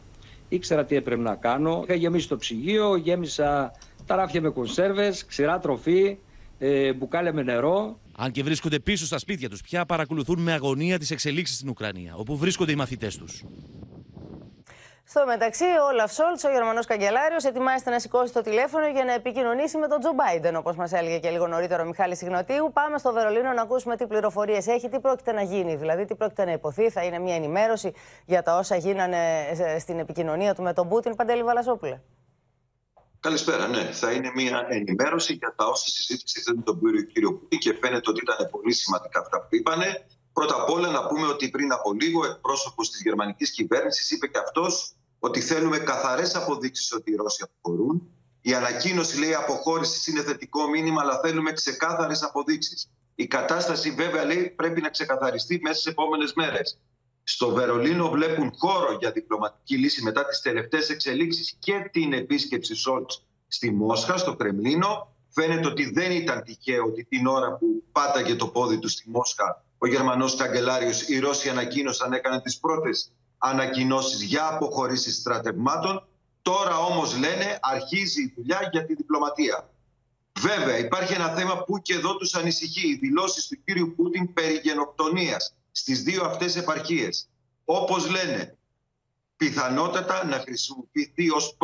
Ήξερα τι έπρεπε να κάνω. Είχα γεμίσει το ψυγείο, γέμισα τα ράφια με κονσέρβες, ξηρά τροφή, ε, μπουκάλια με νερό. Αν και βρίσκονται πίσω στα σπίτια τους πια, παρακολουθούν με αγωνία τις εξελίξεις στην Ουκρανία, όπου βρίσκονται οι μαθητές τους. Στο μεταξύ, ο Όλαφ Σόλτς, ο Γερμανός καγκελάριος, ετοιμάζεται να σηκώσει το τηλέφωνο για να επικοινωνήσει με τον Τζο Μπάιντεν, όπως μας έλεγε και λίγο νωρίτερα ο Μιχάλης Ιγνωτίου. Πάμε στο Βερολίνο να ακούσουμε τι πληροφορίες έχει, τι πρόκειται να γίνει, δηλαδή τι πρόκειται να υποθεί. Θα είναι μια ενημέρωση για τα όσα γίνανε στην επικοινωνία του με τον Πούτιν. Παντέλη Βαλασόπουλε. Καλησπέρα. Ναι, θα είναι μια ενημέρωση για τα όσα συζήτησε με τον κύριο Πούτιν και φαίνεται ότι ήταν πολύ σημαντικά αυτά που είπανε. Πρώτα απ' όλα να πούμε ότι πριν από λίγο εκπρόσωπος της γερμανικής κυβέρνησης είπε και αυτός ότι θέλουμε καθαρές αποδείξεις ότι οι Ρώσοι αποχωρούν. Η ανακοίνωση λέει αποχώρησης είναι θετικό μήνυμα, αλλά θέλουμε ξεκάθαρες αποδείξεις. Η κατάσταση βέβαια λέει πρέπει να ξεκαθαριστεί μέσα στις επόμενες μέρες. Στο Βερολίνο βλέπουν χώρο για διπλωματική λύση μετά τις τελευταίες εξελίξεις και την επίσκεψη Σόλτς στη Μόσχα, στο Κρεμλίνο. Φαίνεται ότι δεν ήταν τυχαίο ότι την ώρα που πάταγε το πόδι του στη Μόσχα ο Γερμανός καγκελάριος, οι Ρώσοι ανακοίνωσαν, έκαναν τις πρώτες ανακοινώσεις για αποχωρήσεις στρατευμάτων. Τώρα όμως λένε αρχίζει η δουλειά για τη διπλωματία. Βέβαια υπάρχει ένα θέμα που και εδώ τους ανησυχεί. Οι δηλώσεις του κύριου Πούτιν περί γενοκτονίας στις δύο αυτές επαρχίες. Όπως λένε, πιθανότατα να χρησιμοποιηθεί ως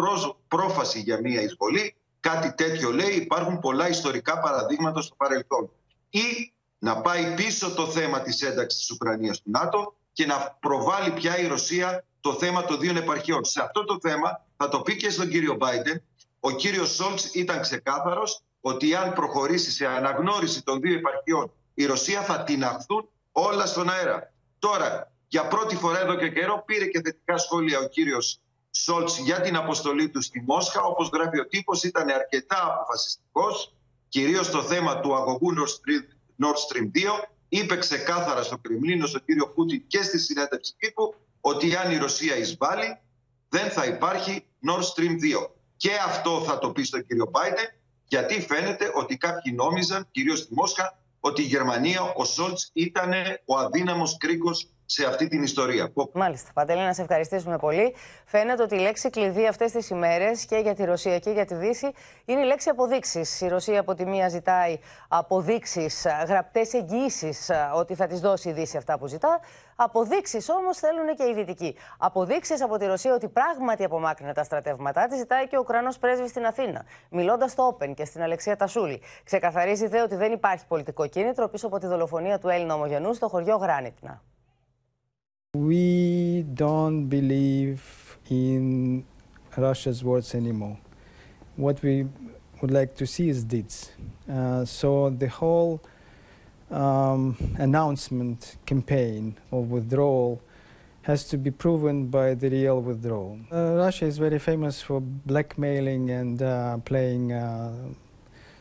πρόφαση για μία εισβολή. Κάτι τέτοιο λέει υπάρχουν πολλά ιστορικά παραδείγματα στο παρελθόν. Ή να πάει πίσω το θέμα της ένταξης της Ουκρανίας του ΝΑΤΟ και να προβάλλει πια η Ρωσία το θέμα των δύο επαρχιών. Σε αυτό το θέμα θα το πει και στον κύριο Μπάιντεν. Ο κύριος Σόλτς ήταν ξεκάθαρος ότι αν προχωρήσει σε αναγνώριση των δύο επαρχιών η Ρωσία θα τυναχθούν όλα στον αέρα. Τώρα, για πρώτη φορά εδώ και καιρό πήρε και θετικά σχόλια ο κύριος Σόλτς για την αποστολή του στη Μόσχα. Όπως γράφει ο τύπος ήταν αρκετά αποφασιστικός, κυρίως στο θέμα του αγωγού Nord Stream Nord Stream 2. Είπε ξεκάθαρα στο Κρεμλίνο, στον κύριο Πούτιν και στη συνέντευξη τύπου, ότι αν η Ρωσία εισβάλλει, δεν θα υπάρχει Nord Stream 2. Και αυτό θα το πει στον κύριο Biden, γιατί φαίνεται ότι κάποιοι νόμιζαν, κυρίως στη Μόσχα, ότι η Γερμανία, ο Σόλτς ήταν ο αδύναμος κρίκος σε αυτή την ιστορία. Μάλιστα. Παντελή, να σε ευχαριστήσουμε πολύ. Φαίνεται ότι η λέξη κλειδί αυτές τις ημέρες και για τη Ρωσία και για τη Δύση είναι η λέξη αποδείξεις. Η Ρωσία από τη μία ζητάει αποδείξεις, γραπτές εγγυήσεις ότι θα της δώσει η Δύση αυτά που ζητά. Αποδείξεις όμως θέλουν και οι Δυτικοί. Αποδείξεις από τη Ρωσία ότι πράγματι απομάκρυνε τα στρατεύματά της ζητάει και ο Ουκρανός πρέσβης στην Αθήνα. Μιλώντας στο Open και στην Αλεξία Τασούλη, ξεκαθαρίζει δε ότι δεν υπάρχει πολιτικό κίνητρο πίσω από τη δολοφονία του Έλληνα ομογενού στο χωριό Γράνιτνα. We don't believe in Russia's words anymore. What we would like to see is deeds. Uh, so the whole um, announcement campaign of withdrawal has to be proven by the real withdrawal. Uh, Russia is very famous for blackmailing and uh, playing uh,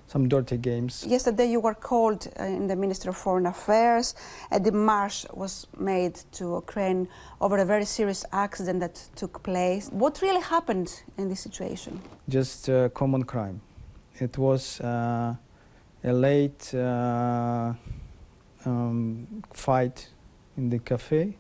some dirty games. Yesterday you were called uh, in the Ministry of Foreign Affairs. A demarche was made to Ukraine over a very serious accident that took place. What really happened in this situation? Just a common crime. It was uh, a late uh, um, fight in the cafe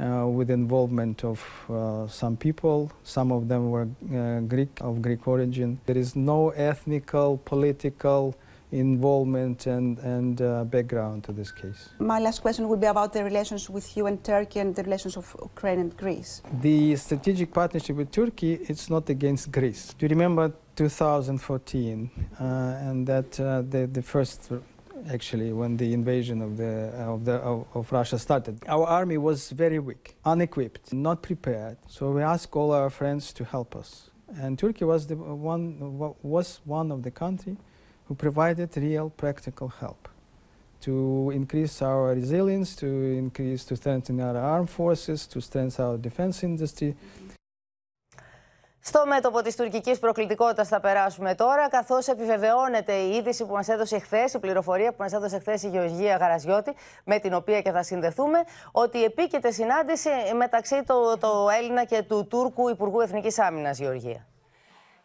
uh, with involvement of uh, some people. Some of them were uh, Greek, of Greek origin. There is no ethnical, political involvement and, and uh, background to this case. My last question will be about the relations with you and Turkey and the relations of Ukraine and Greece. The strategic partnership with Turkey, it's not against Greece. Do you remember 2014 uh, and that uh, the, the first actually when the invasion of the of the of, of, Russia started. Our army was very weak, unequipped, not prepared. So we asked all our friends to help us, and Turkey was the one was one of the country who provided real practical help to increase our resilience, to increase to strengthen our armed forces, to strengthen our defense industry. Στο μέτωπο της τουρκικής προκλητικότητας θα περάσουμε τώρα, καθώς επιβεβαιώνεται η είδηση που μας έδωσε χθες, η πληροφορία που μας έδωσε χθες η Γεωργία Γαραζιώτη, με την οποία και θα συνδεθούμε, ότι επίκειται συνάντηση μεταξύ του το Έλληνα και του Τούρκου Υπουργού Εθνικής Άμυνας, Γεωργία.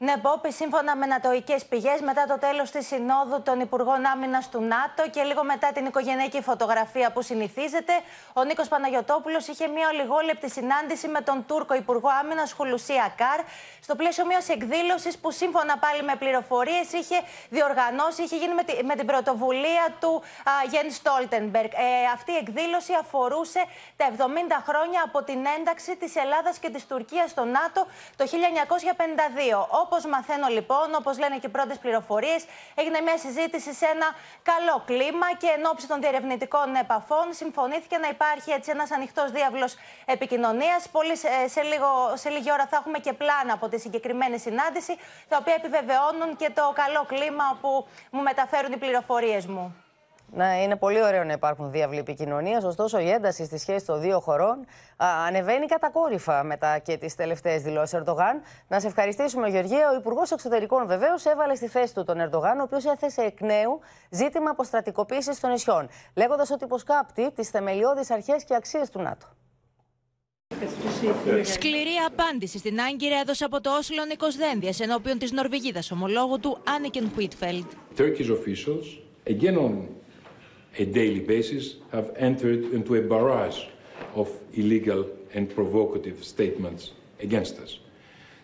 Ναι, Μπόπη, σύμφωνα με νατοικέ πηγές, μετά το τέλος της Συνόδου των Υπουργών Άμυνας του ΝΑΤΟ και λίγο μετά την οικογενειακή φωτογραφία που συνηθίζεται, ο Νίκος Παναγιοτόπουλος είχε μια ολιγόλεπτη συνάντηση με τον Τούρκο Υπουργό Άμυνας Χουλουσία Καρ, στο πλαίσιο μιας εκδήλωσης που σύμφωνα πάλι με πληροφορίες είχε διοργανώσει, είχε γίνει με, τη, με την πρωτοβουλία του Γεν Στόλτενμπεργκ. Ε, αυτή η εκδήλωση αφορούσε τα 70 χρόνια από την ένταξη της Ελλάδας και της Τουρκίας στο ΝΑΤΟ το 1952. Όπως μαθαίνω λοιπόν, όπως λένε και πρώτες πληροφορίες, έγινε μια συζήτηση σε ένα καλό κλίμα και εν ώψη των διερευνητικών επαφών συμφωνήθηκε να υπάρχει έτσι ένας ανοιχτός διάβλος επικοινωνίας. Πολύ σε, σε, λίγο, σε λίγη ώρα θα έχουμε και πλάνα από τη συγκεκριμένη συνάντηση, τα οποία επιβεβαιώνουν και το καλό κλίμα που μου μεταφέρουν οι πληροφορίες μου. Να είναι πολύ ωραίο να υπάρχουν διάβλοι επικοινωνίας. Ωστόσο, η ένταση στη σχέση των δύο χωρών α, ανεβαίνει κατακόρυφα μετά και τις τελευταίες δηλώσεις Ερντογάν. Να σε ευχαριστήσουμε, Γεωργία. Ο Υπουργός Εξωτερικών, βεβαίως, έβαλε στη θέση του τον Ερντογάν, ο οποίος έθεσε εκ νέου ζήτημα αποστρατικοποίησης των νησιών, λέγοντας ότι υποσκάπτει τις θεμελιώδεις αρχές και αξίες του ΝΑΤΟ. Σκληρή απάντηση στην Άγκυρα έδωσε από το Όσλο Νίκος Δένδιας ενώπιον της Νορβηγίδας ομολόγου του Άνικεν Χουίτφελντ. Turkish officials, again on a daily basis, have entered into a barrage of illegal and provocative statements against us.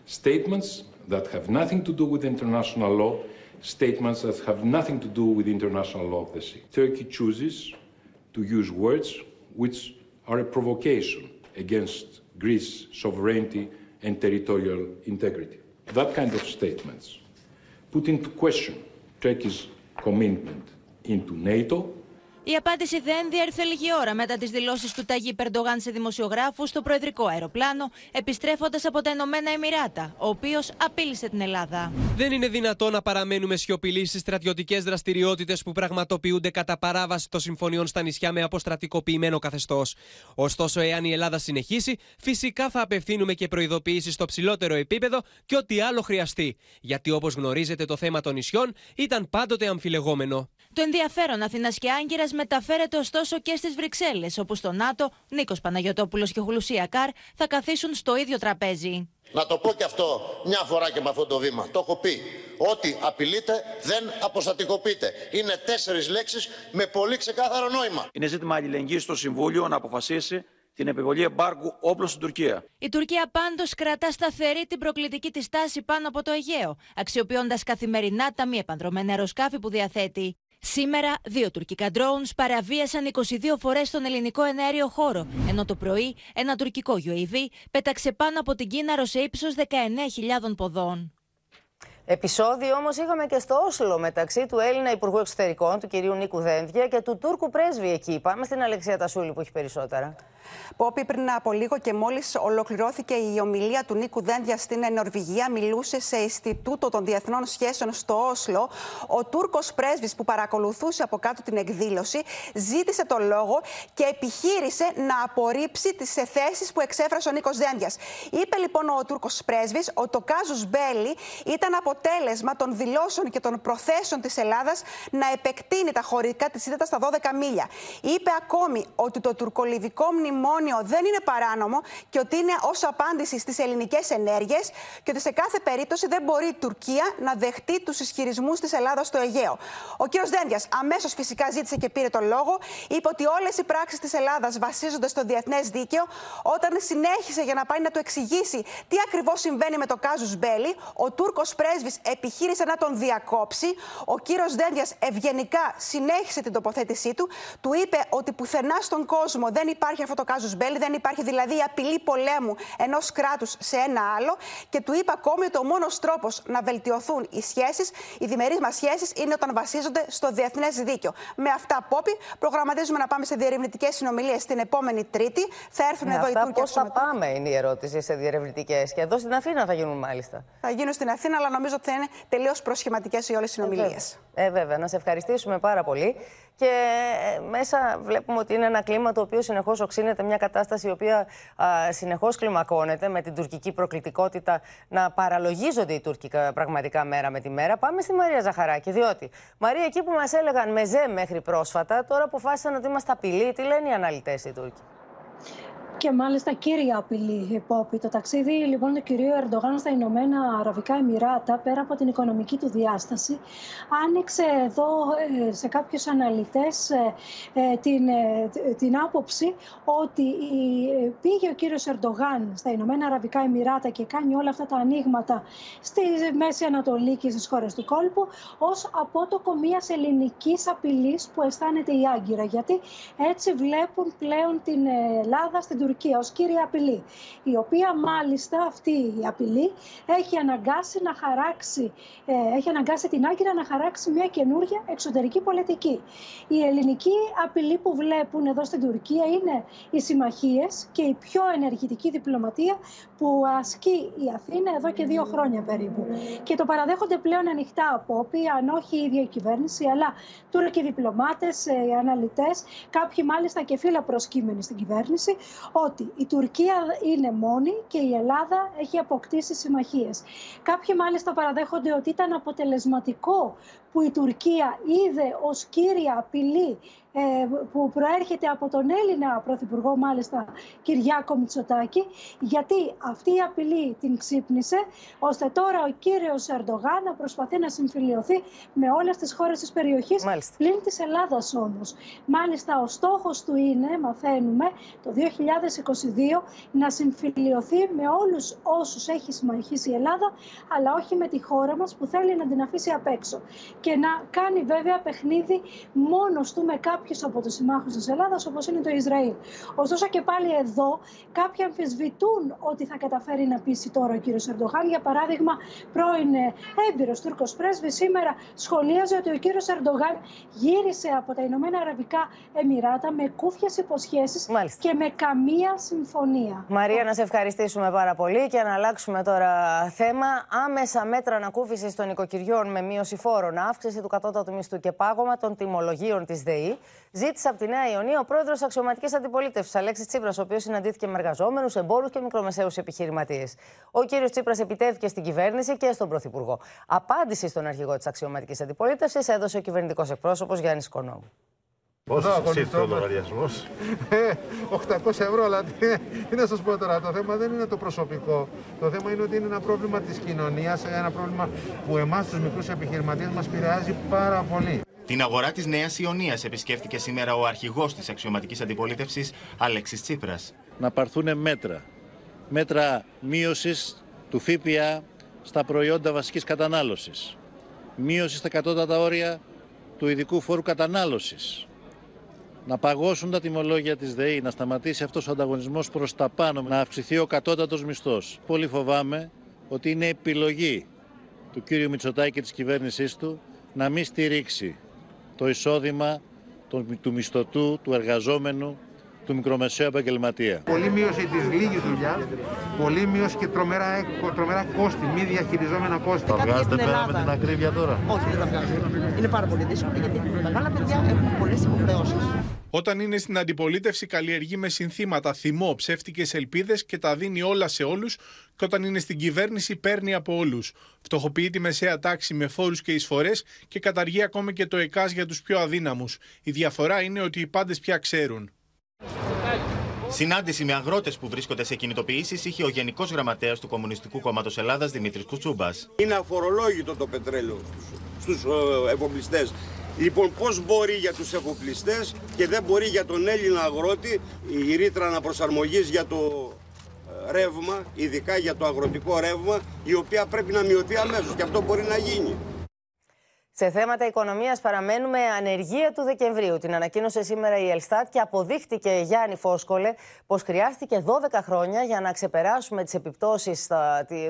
Statements that have nothing to do with international law, statements that have nothing to do with international law of the sea. Turkey chooses to use words which are a provocation against Greece's sovereignty and territorial integrity. That kind of statements put into question Turkey's commitment into NATO Η απάντηση δεν διέρθε λίγη ώρα μετά τις δηλώσεις του Ταγί Περντογάν σε δημοσιογράφους στο προεδρικό αεροπλάνο, επιστρέφοντας από τα Ηνωμένα Εμμυράτα, ο οποίος απείλησε την Ελλάδα. Δεν είναι δυνατό να παραμένουμε σιωπηλοί στις στρατιωτικές δραστηριότητες που πραγματοποιούνται κατά παράβαση των συμφωνιών στα νησιά με αποστρατικοποιημένο καθεστώς. Ωστόσο, εάν η Ελλάδα συνεχίσει, φυσικά θα απευθύνουμε και προειδοποιήσεις στο ψηλότερο επίπεδο και ό,τι άλλο χρειαστεί. Γιατί όπως γνωρίζετε, το θέμα των νησιών ήταν πάντοτε αμφιλεγόμενο. Το ενδιαφέρον Αθήνας και Άγκυρας μεταφέρεται ωστόσο και στις Βρυξέλλες, όπου στο ΝΑΤΟ Νίκος Παναγιοτόπουλος και Γλουσία Καρ θα καθίσουν στο ίδιο τραπέζι. Να το πω και αυτό μια φορά και με αυτό το βήμα. Το έχω πει. Ό,τι απειλείται δεν αποστατικοποιείται. Είναι τέσσερις λέξεις με πολύ ξεκάθαρο νόημα. Είναι ζήτημα αλληλεγγύης στο Συμβούλιο να αποφασίσει την επιβολή εμπάργου όπλων στην Τουρκία. Η Τουρκία πάντως κρατά σταθερή την προκλητική της στάση πάνω από το Αιγαίο, αξιοποιώντας καθημερινά τα μη επανδρομένα αεροσκάφη που διαθέτει. Σήμερα, δύο τουρκικά drones παραβίασαν 22 φορές τον ελληνικό εναέριο χώρο, ενώ το πρωί ένα τουρκικό UAV πέταξε πάνω από την Κίναρο σε ύψος 19.000 ποδών. Επισόδιο όμως είχαμε και στο Όσλο μεταξύ του Έλληνα Υπουργού Εξωτερικών, του κυρίου Νίκου Δένδια, και του Τούρκου πρέσβη εκεί. Πάμε στην Αλεξία Τασούλη που έχει περισσότερα. Πόπι, πριν από λίγο και μόλις ολοκληρώθηκε η ομιλία του Νίκου Δένδια στην Νορβηγία, μιλούσε σε Ινστιτούτο των Διεθνών Σχέσεων στο Όσλο. Ο Τούρκος πρέσβης που παρακολουθούσε από κάτω την εκδήλωση ζήτησε το λόγο και επιχείρησε να απορρίψει τις θέσει που εξέφρασε ο Νίκος Δένδιας. Είπε λοιπόν ο Τούρκος πρέσβης ότι το κάζου Μπέλι ήταν αποτέλεσμα των δηλώσεων και των προθέσεων της Ελλάδας να επεκτείνει τα χωρικά της ΣΥΤΑ στα 12 μίλια. Είπε ακόμη ότι το τουρκολιβικό μνημόνιο δεν είναι παράνομο και ότι είναι ως απάντηση στις ελληνικές ενέργειες και ότι σε κάθε περίπτωση δεν μπορεί η Τουρκία να δεχτεί τους ισχυρισμούς της Ελλάδας στο Αιγαίο. Ο κύριος Δένδιας αμέσως φυσικά ζήτησε και πήρε τον λόγο. Είπε ότι όλες οι πράξεις της Ελλάδας βασίζονται στο διεθνές δίκαιο. Όταν συνέχισε για να πάει να του εξηγήσει τι ακριβώς συμβαίνει με το κάζους Μπέλι, ο Τούρκος πρέσβης επιχείρησε να τον διακόψει. Ο κύριος Δένδιας ευγενικά συνέχισε την τοποθέτησή του. Του είπε ότι πουθενά στον κόσμο δεν υπάρχει αυτό το κάζου Μπέλι, δεν υπάρχει δηλαδή η απειλή πολέμου ενός κράτους σε ένα άλλο. Και του είπε ακόμη ότι ο μόνος τρόπος να βελτιωθούν οι σχέσεις, οι διμερείς μας σχέσεις, είναι όταν βασίζονται στο διεθνές δίκαιο. Με αυτά, Πόπι, προγραμματίζουμε να πάμε σε διερευνητικές συνομιλίες την επόμενη Τρίτη. Θα έρθουν Με εδώ αυτά οι Τούρκοι πώς θα πάμε είναι η ερώτηση σε διερευνητικές. Και εδώ στην Αθήνα θα γίνουν μάλιστα. Θα γίνουν στην Αθήνα, αλλά νομίζω ότι θα είναι τελείως προσχηματικές οι όλες οι συνομιλίες. Ε, βέβαια. Να σε ευχαριστήσουμε πάρα πολύ. Και ε, μέσα βλέπουμε ότι είναι ένα κλίμα το οποίο συνεχώς οξύνεται, μια κατάσταση η οποία συνεχώς κλιμακώνεται με την τουρκική προκλητικότητα να παραλογίζονται οι Τούρκοι κα- πραγματικά μέρα με τη μέρα. Πάμε στη Μαρία Ζαχαράκη, διότι Μαρία, εκεί που μας έλεγαν μεζέ μέχρι πρόσφατα, τώρα αποφάσισαν ότι είμαστε απειλή. Τι λένε οι αναλυτές οι Τούρκοι; Και μάλιστα κύρια απειλή, Πόπη. Το ταξίδι λοιπόν του κυρίου Ερντογάν στα Ηνωμένα Αραβικά Εμμυράτα, πέρα από την οικονομική του διάσταση, άνοιξε εδώ ε, σε κάποιους αναλυτές ε, ε, την, ε, την άποψη ότι η- ε, πήγε ο κύριος Ερντογάν στα Ηνωμένα Αραβικά Εμμυράτα και κάνει όλα αυτά τα ανοίγματα στη Μέση Ανατολή και στις χώρες του κόλπου ως απότοκο μιας ελληνικής απειλής που αισθάνεται η Άγκυρα. Γιατί έτσι βλέπουν πλέον την Ελλάδα στην Τουρκία ως κύρια απειλή, η οποία μάλιστα αυτή η απειλή έχει αναγκάσει να χαράξει, ε, έχει αναγκάσει την Άγκυρα να χαράξει μια καινούργια εξωτερική πολιτική. Η ελληνική απειλή που βλέπουν εδώ στην Τουρκία είναι οι συμμαχίες και η πιο ενεργητική διπλωματία που ασκεί η Αθήνα εδώ και δύο χρόνια περίπου. Και το παραδέχονται πλέον ανοιχτά από όποιοι, αν όχι η ίδια η κυβέρνηση, αλλά Τούρκοι διπλωμάτες, αναλυτές, κάποιοι μάλιστα και φύλλα προσκύμενοι στην κυβέρνηση, ότι η Τουρκία είναι μόνη και η Ελλάδα έχει αποκτήσει συμμαχίες. Κάποιοι μάλιστα παραδέχονται ότι ήταν αποτελεσματικό που η Τουρκία είδε ως κύρια απειλή ε, που προέρχεται από τον Έλληνα Πρωθυπουργό μάλιστα Κυριάκο Μητσοτάκη γιατί αυτή η απειλή την ξύπνησε ώστε τώρα ο κύριος Ερντογάν να προσπαθεί να συμφιλειωθεί με όλες τις χώρες της περιοχής πλην της Ελλάδας όμως. Μάλιστα ο στόχος του είναι, μαθαίνουμε, το 2022 να συμφιλειωθεί με όλους όσους έχει συμμαχήσει η Ελλάδα αλλά όχι με τη χώρα μας που θέλει να την αφήσει απ' έξω και να κάνει βέβαια παιχνίδι μόνος του με κάποιους από τους συμμάχους της Ελλάδας όπως είναι το Ισραήλ. Ωστόσο και πάλι εδώ κάποιοι αμφισβητούν ότι θα καταφέρει να πείσει τώρα ο κύριος Ερντογάν. Για παράδειγμα, πρώην ε, έμπειρος Τούρκος πρέσβης σήμερα σχολίαζε ότι ο κύριος Ερντογάν γύρισε από τα Ηνωμένα Αραβικά Εμμυράτα με κούφιες υποσχέσεις και με καμία συμφωνία. Μαρία, να σε ευχαριστήσουμε πάρα πολύ και να αλλάξουμε τώρα θέμα. Άμεσα μέτρα ανακούφισης των οικοκυριών με μείωση φόρων, αύξηση του κατώτατου μισθού και πάγωμα των τιμολογίων της ΔΕΗ ζήτησε από τη Νέα Ιωνία ο πρόεδρος αξιωματικής αντιπολίτευσης, Αλέξης Τσίπρας, ο οποίος συναντήθηκε με εργαζόμενους, εμπόρους και μικρομεσαίους επιχειρηματίες. Ο κύριος Τσίπρας επιτέθηκε στην κυβέρνηση και στον Πρωθυπουργό. Απάντηση στον αρχηγό της αξιωματικής αντιπολίτευσης έδωσε ο κυβερνητικός εκπρόσωπος Γιάννης Κονόμου. Πόσο σας ήρθε ο λογαριασμός; 800 ευρώ, αλλά τι, τι να σας πω τώρα. Το θέμα δεν είναι το προσωπικό. Το θέμα είναι ότι είναι ένα πρόβλημα της κοινωνίας, ένα πρόβλημα που εμάς τους μικρούς επιχειρηματίες μας επηρεάζει πάρα πολύ. Την αγορά της Νέας Ιωνίας επισκέφθηκε σήμερα ο αρχηγός της αξιωματικής αντιπολίτευσης, Αλέξης Τσίπρας. Να πάρθουν μέτρα. Μέτρα μείωσης του ΦΠΑ στα προϊόντα βασικής κατανάλωσης. Μείωση στα κατώτατα όρια του ειδικού φόρου κατανάλωσης να παγώσουν τα τιμολόγια της ΔΕΗ, να σταματήσει αυτός ο ανταγωνισμός προς τα πάνω, να αυξηθεί ο κατώτατος μισθός. Πολύ φοβάμαι ότι είναι επιλογή του κύριου Μητσοτάκη και της κυβέρνησής του να μην στηρίξει το εισόδημα του μισθωτού, του εργαζόμενου, του μικρομεσαίου επαγγελματία. Πολύ μείωση της λίγης δουλειάς, πολύ μείωση και τρομερά, τρομερά κόστη, μη διαχειριζόμενα κόστη. Τα βγάζετε πέρα με την ακρίβεια τώρα; Όχι, δεν τα βγάζουμε. Είναι πάρα πολύ δύσκολο γιατί μεγάλα παιδιά έχουν πολλές υποχρεώσεις. Όταν είναι στην αντιπολίτευση, καλλιεργεί με συνθήματα θυμό, ψεύτικες ελπίδες και τα δίνει όλα σε όλους. Και όταν είναι στην κυβέρνηση, παίρνει από όλους. Φτωχοποιεί τη μεσαία τάξη με φόρους και εισφορές και καταργεί ακόμη και το ΕΚΑΣ για τους πιο αδύναμους. Η διαφορά είναι ότι οι πάντες πια ξέρουν. Συνάντηση με αγρότες που βρίσκονται σε κινητοποιήσεις είχε ο Γενικός Γραμματέας του Κομμουνιστικού Κόμματος Ελλάδας Δημήτρης Κουτσούμπας. Είναι αφορολόγητο το πετρέλαιο στους ε, εφοπλιστέ. Λοιπόν, πώς μπορεί για τους εφοπλιστές και δεν μπορεί για τον Έλληνα αγρότη η ρήτρα αναπροσαρμογής για το ε, ρεύμα, ειδικά για το αγροτικό ρεύμα, η οποία πρέπει να μειωθεί αμέσως και αυτό μπορεί να γίνει. Σε θέματα οικονομίας, παραμένουμε ανεργία του Δεκεμβρίου. Την ανακοίνωσε σήμερα η Ελστάτ και αποδείχτηκε, Γιάννη Φόσκολε, πως χρειάστηκε 12 χρόνια για να ξεπεράσουμε τις επιπτώσεις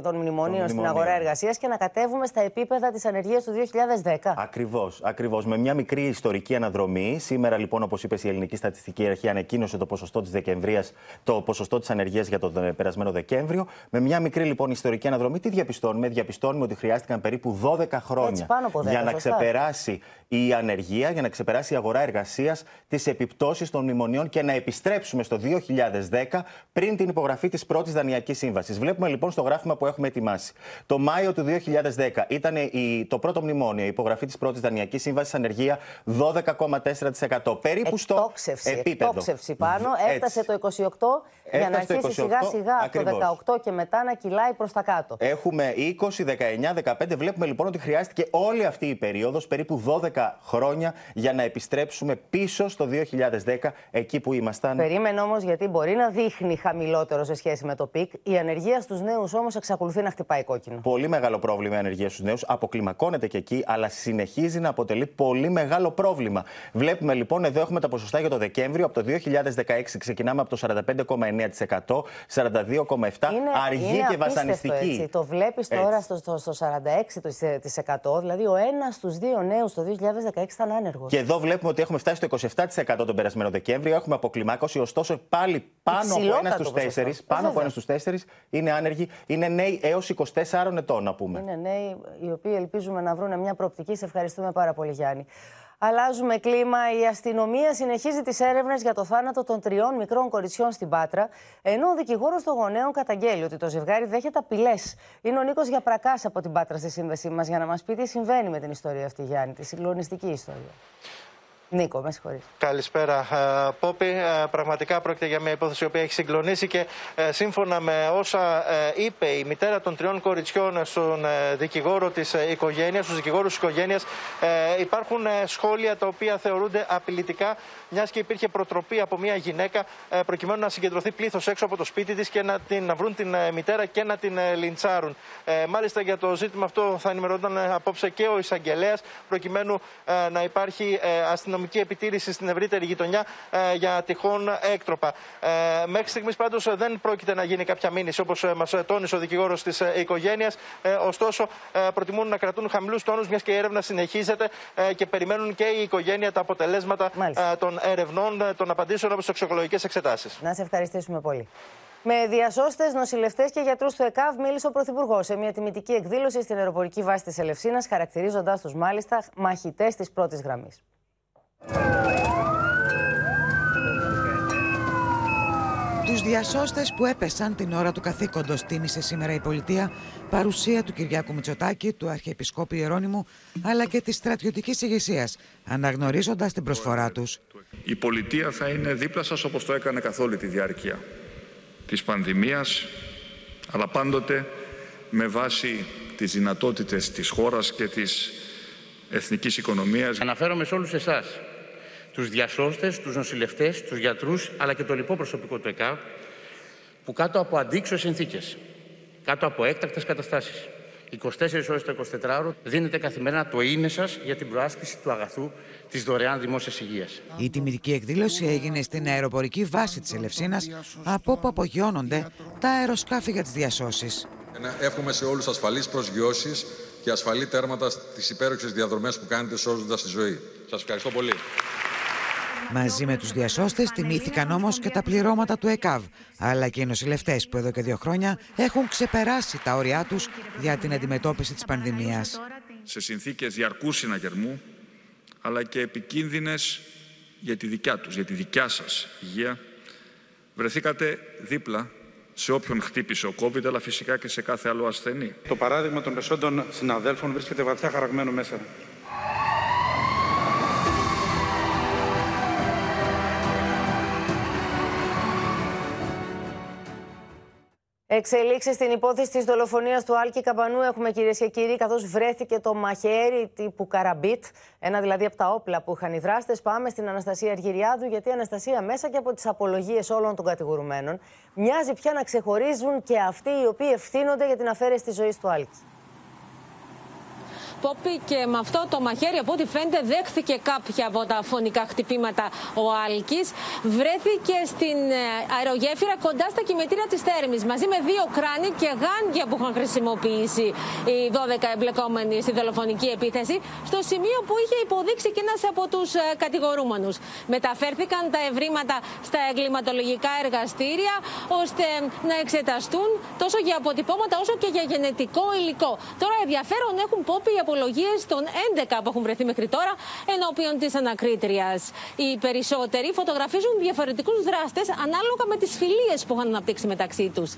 των μνημονίων στην αγορά εργασίας και να κατέβουμε στα επίπεδα της ανεργίας του 2010. Ακριβώς. Ακριβώς. Με μια μικρή ιστορική αναδρομή. Σήμερα, λοιπόν, όπως είπες, η Ελληνική Στατιστική Αρχή ανακοίνωσε το ποσοστό της Δεκεμβρίας, το ποσοστό της ανεργίας για τον περασμένο Δεκέμβριο. Με μια μικρή λοιπόν ιστορική αναδρομή, τι διαπιστώνουμε; Διαπιστώνουμε ότι χρειάστηκαν περίπου 12 χρόνια Έτσι, πάνω από 10, για να ξεπεράσει η ανεργία, για να ξεπεράσει η αγορά εργασίας τις επιπτώσεις των μνημονίων και να επιστρέψουμε στο 2010 πριν την υπογραφή της πρώτης δανειακής σύμβασης. Βλέπουμε λοιπόν στο γράφημα που έχουμε ετοιμάσει. Το Μάιο του 2010 ήταν η, το πρώτο μνημόνιο, η υπογραφή της πρώτης δανειακής σύμβασης, ανεργία 12,4%. Περίπου στο επίπεδο. Εκτόξευση πάνω, έφτασε το 28 για να αρχίσει σιγά σιγά από το 18 και μετά να κυλάει προς τα κάτω. Έχουμε 20, 19, 15. Βλέπουμε λοιπόν ότι χρειάστηκε όλη αυτή η περίοδος, περίπου 12 χρόνια, για να επιστρέψουμε πίσω στο 2010, εκεί που ήμασταν. Περίμενε όμως, γιατί μπορεί να δείχνει χαμηλότερο σε σχέση με το peak. Η ανεργία στους νέους όμως εξακολουθεί να χτυπάει κόκκινο. Πολύ μεγάλο πρόβλημα η ανεργία στους νέους. Αποκλιμακώνεται και εκεί, αλλά συνεχίζει να αποτελεί πολύ μεγάλο πρόβλημα. Βλέπουμε λοιπόν, εδώ έχουμε τα ποσοστά για το Δεκέμβριο. Από το 2016 ξεκινάμε από το 45,9%, 42,7%. Αργή είναι και βασανιστική. Έτσι. Το βλέπεις τώρα στο, στο, στο 46%. Δηλαδή, ο ένας στους δύο νέους το 2016 ήταν άνεργος. Και εδώ βλέπουμε ότι έχουμε φτάσει στο 27% τον περασμένο Δεκέμβριο. Έχουμε αποκλιμάκωση, ωστόσο πάλι πάνω από ένας στους τέσσερις πάνω από ένας στους τέσσερις είναι άνεργοι. Είναι νέοι έως 24 ετών, να πούμε. Είναι νέοι οι οποίοι ελπίζουμε να βρουν μια προοπτική. Σε ευχαριστούμε πάρα πολύ, Γιάννη. Αλλάζουμε κλίμα. Η αστυνομία συνεχίζει τις έρευνες για το θάνατο των τριών μικρών κοριτσιών στην Πάτρα, ενώ ο δικηγόρος των γονέων καταγγέλει ότι το ζευγάρι δέχεται απειλές. Είναι ο Νίκος Γιαπρακά από την Πάτρα στη σύνδεσή μας για να μας πει τι συμβαίνει με την ιστορία αυτή, Γιάννη, τη συγκλονιστική ιστορία. Νίκο, με συγχωρείτε. Καλησπέρα, ε, Πόπη. Ε, πραγματικά πρόκειται για μια υπόθεση η οποία έχει συγκλονίσει και ε, σύμφωνα με όσα είπε η μητέρα των τριών κοριτσιών στον δικηγόρο της οικογένειας, στους δικηγόρους της οικογένειας, υπάρχουν σχόλια τα οποία θεωρούνται απειλητικά, μιας και υπήρχε προτροπή από μια γυναίκα προκειμένου να συγκεντρωθεί πλήθος έξω από το σπίτι της και να, την, να βρουν την μητέρα και να την λιντσάρουν. Μάλιστα για το ζήτημα αυτό θα ενημερώνονταν απόψε και ο εισαγγελέας, προκειμένου να υπάρχει αστυνομική αστυνομική επιτήρηση στην ευρύτερη γειτονιά ε, για τυχόν έκτροπα. Ε, μέχρι στιγμής πάντως δεν πρόκειται να γίνει κάποια μήνυση, όπως ε, μας τόνισε ο δικηγόρος της ε, οικογένειας. Ε, ωστόσο, ε, προτιμούν να κρατούν χαμηλούς τόνους, μιας και η έρευνα συνεχίζεται ε, και περιμένουν και η οικογένεια τα αποτελέσματα ε, των ερευνών, των απαντήσεων όπως τις τοξικολογικέ εξετάσεις. Να σε ευχαριστήσουμε πολύ. Με διασώστες, νοσηλευτές και γιατρούς του ΕΚΑΒ μίλησε ο Πρωθυπουργός σε μια τιμητική εκδήλωση στην αεροπορική βάση της Ελευσίνας, χαρακτηρίζοντάς τους μάλιστα μαχητές της πρώτης γραμμής. Τους διασώστες που έπεσαν την ώρα του καθήκοντος τίμησε σήμερα η πολιτεία παρουσία του Κυριάκου Μητσοτάκη, του Αρχιεπισκόπου Ιερώνυμου αλλά και της στρατιωτικής ηγεσίας, αναγνωρίζοντας την προσφορά τους. Η πολιτεία θα είναι δίπλα σας όπως το έκανε καθ' όλη τη διάρκεια της πανδημίας αλλά πάντοτε με βάση τις δυνατότητες της χώρας και της εθνικής οικονομίας. Αναφέρομαι σε όλους εσάς, τους διασώστες, τους νοσηλευτές, τους γιατρούς, αλλά και το λοιπό προσωπικό του ΕΚΑΒ, που κάτω από αντίξωες συνθήκες, κάτω από έκτακτες καταστάσεις, 24 ώρες το 24ωρο δίνετε καθημερινά το είναι σας για την προάσκηση του αγαθού της δωρεάν δημόσιας υγείας. Η τιμητική εκδήλωση έγινε στην αεροπορική βάση της Ελευσίνας, από όπου απογειώνονται τα αεροσκάφη για τις διασώσεις. Εύχομαι σε όλους ασφαλείς προσγειώσεις και ασφαλή τέρματα στις υπέροχες διαδρομές που κάνετε σώζοντας τη ζωή. Σας ευχαριστώ πολύ. Μαζί με τους διασώστες τιμήθηκαν όμως και τα πληρώματα του ΕΚΑΒ, αλλά και οι νοσηλευτές που εδώ και δύο χρόνια έχουν ξεπεράσει τα όρια τους για την αντιμετώπιση της πανδημίας. Σε συνθήκες διαρκούς συναγερμού, αλλά και επικίνδυνες για τη δικιά τους, για τη δικιά σας υγεία, βρεθήκατε δίπλα σε όποιον χτύπησε ο COVID, αλλά φυσικά και σε κάθε άλλο ασθενή. Το παράδειγμα των πεσόντων συναδέλφων βρίσκεται βαθιά χαραγμένο μέσα. Εξελίξεις στην υπόθεση της δολοφονίας του Άλκη Καμπανού έχουμε κυρίες και κύριοι, καθώς βρέθηκε το μαχαίρι τύπου καραμπίτ, ένα δηλαδή από τα όπλα που είχαν οι δράστες. Πάμε στην Αναστασία Αργυριάδου, γιατί η Αναστασία μέσα και από τις απολογίες όλων των κατηγορουμένων μοιάζει πια να ξεχωρίζουν και αυτοί οι οποίοι ευθύνονται για την αφαίρεση της ζωής του Άλκη. Πόπι και με αυτό το μαχαίρι από ό,τι φαίνεται δέχθηκε κάποια από τα φωνικά χτυπήματα ο Άλκης. Βρέθηκε στην ε, αερογέφυρα κοντά στα κημετήρια της Θέρμης μαζί με δύο κράνη και γάντια που είχαν χρησιμοποιήσει οι 12 εμπλεκόμενοι στη δολοφονική επίθεση στο σημείο που είχε υποδείξει και ένας από τους ε, κατηγορούμενους. Μεταφέρθηκαν τα ευρήματα στα εγκληματολογικά εργαστήρια ώστε να εξεταστούν τόσο για αποτυπώματα όσο και για γενετικό υλικό. Τώρα ενδιαφέρον έχουν πόπι οι απολογίε των 11 που έχουν βρεθεί μέχρι τώρα ενώπιον της ανακρίτριας. Οι περισσότεροι φωτογραφίζουν διαφορετικούς δράστες ανάλογα με τις φιλίες που είχαν αναπτύξει μεταξύ τους.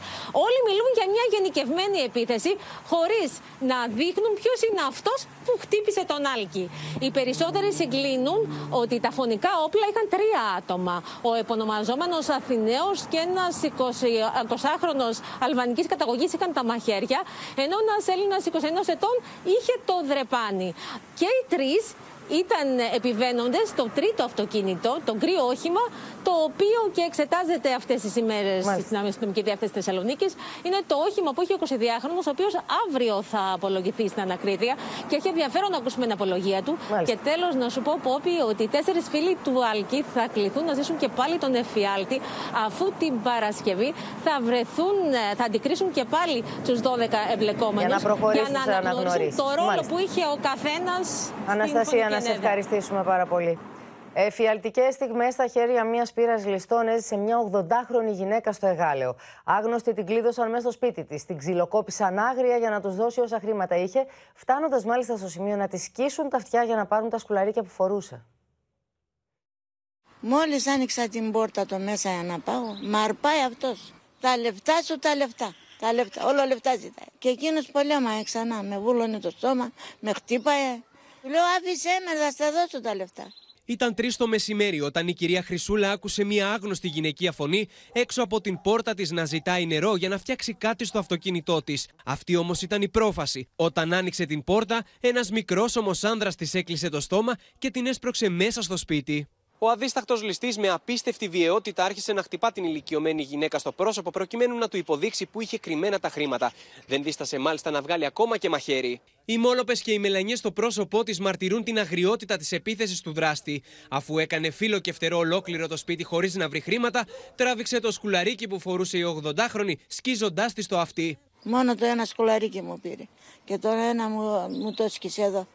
Όλοι μιλούν για μια γενικευμένη επίθεση, χωρίς να δείχνουν ποιος είναι αυτός που χτύπησε τον Άλκη. Οι περισσότεροι συγκλίνουν ότι τα φωνικά όπλα είχαν τρία άτομα. Ο επωνομαζόμενος Αθηναίος και ένας 20χρονο αλβανικής καταγωγής είχαν τα μαχαίρια, ενώ ένας Έλληνας 21 ετών είχε το δρεπάνι. Και οι τρεις ήταν επιβαίνοντες στο τρίτο αυτοκίνητο, το κρύο όχημα, το οποίο και εξετάζεται αυτές τις ημέρες στην αστυνομική διάθεση Θεσσαλονίκης. Είναι το όχημα που έχει ο 22χρονο, ο οποίος αύριο θα απολογηθεί στην ανακρίτρια και έχει ενδιαφέρον να ακούσουμε την απολογία του. Και τέλος, να σου πω, Πόπι, ότι οι τέσσερις φίλοι του Άλκη θα κληθούν να ζήσουν και πάλι τον εφιάλτη, αφού την Παρασκευή θα βρεθούν, θα αντικρίσουν και πάλι τους 12 εμπλεκόμενους για να, για να αναγνωρίσουν το ρόλο που είχε ο καθένας. Αναστασία, να σε ευχαριστήσουμε πάρα πολύ. Εφιαλτικές στιγμές στα χέρια μιας πύρα ληστών έζησε μια 80χρονη γυναίκα στο Εγάλεο. Άγνωστοι την κλείδωσαν μέσα στο σπίτι της. Την ξυλοκόπησαν άγρια για να τους δώσει όσα χρήματα είχε, φτάνοντας μάλιστα στο σημείο να τη σκίσουν τα αυτιά για να πάρουν τα σκουλαρίκια που φορούσε. Μόλις άνοιξα την πόρτα το μέσα για να πάω, μα αρπάει αυτός. Τα λεφτά σου, τα λεφτά. Τα λεφτά, όλα λεφτά ζητάει. Και εκείνος πολέμαε ξανά. Με βούλωνε το στόμα, με χτύπαε. Λέω άφησέ με, θα στα δώσω τα λεφτά. Ήταν τρεις το μεσημέρι όταν η κυρία Χρυσούλα άκουσε μια άγνωστη γυναικεία φωνή έξω από την πόρτα της να ζητάει νερό για να φτιάξει κάτι στο αυτοκίνητό της. Αυτή όμως ήταν η πρόφαση. Όταν άνοιξε την πόρτα, ένας μικρός όμω άνδρα της έκλεισε το στόμα και την έσπρωξε μέσα στο σπίτι. Ο αδίστακτο ληστής με απίστευτη βιαιότητα άρχισε να χτυπά την ηλικιωμένη γυναίκα στο πρόσωπο προκειμένου να του υποδείξει που είχε κρυμμένα τα χρήματα. Δεν δίστασε μάλιστα να βγάλει ακόμα και μαχαίρι. Οι μόλοπες και οι μελανιές στο πρόσωπό της μαρτυρούν την αγριότητα της επίθεσης του δράστη. Αφού έκανε φίλο και φτερό ολόκληρο το σπίτι χωρίς να βρει χρήματα, τράβηξε το σκουλαρίκι που φορούσε η 80χρονη, σκίζοντάς της το αυτί. Μόνο το ένα σκουλαρίκι μου πήρε. Και τώρα ένα μου, μου το σκίσε εδώ.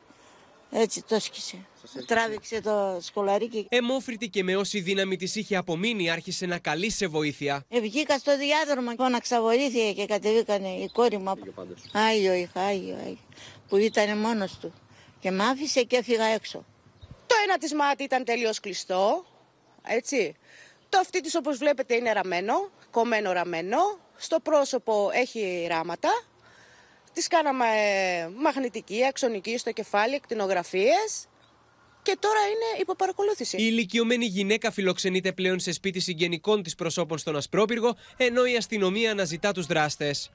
Έτσι το σκίσε. Τράβηξε το σκολαρίκι. Εμόφρητη και με όση δύναμη της είχε απομείνει, άρχισε να καλεί σε βοήθεια. Ε, βγήκα στο διάδρομο, φώναξα βοήθεια και κατεβήκανε η κόρη μου. Άγιο είχα, άγιο, άγιο. Που ήταν μόνος του. Και μ' άφησε και έφυγα έξω. Το ένα της μάτι ήταν τελείως κλειστό. Έτσι. Το αυτί της όπως βλέπετε είναι ραμμένο, κομμένο ραμμένο. Στο πρόσωπο έχει ράματα. Τις κάναμε ε, μαγνητική, αξονική στο κεφάλι, εκτινογραφίες και τώρα είναι υπό παρακολούθηση. Η ηλικιωμένη γυναίκα φιλοξενείται πλέον σε σπίτι συγγενικών της προσώπων στον Ασπρόπυργο, ενώ η αστυνομία αναζητά τους δράστες.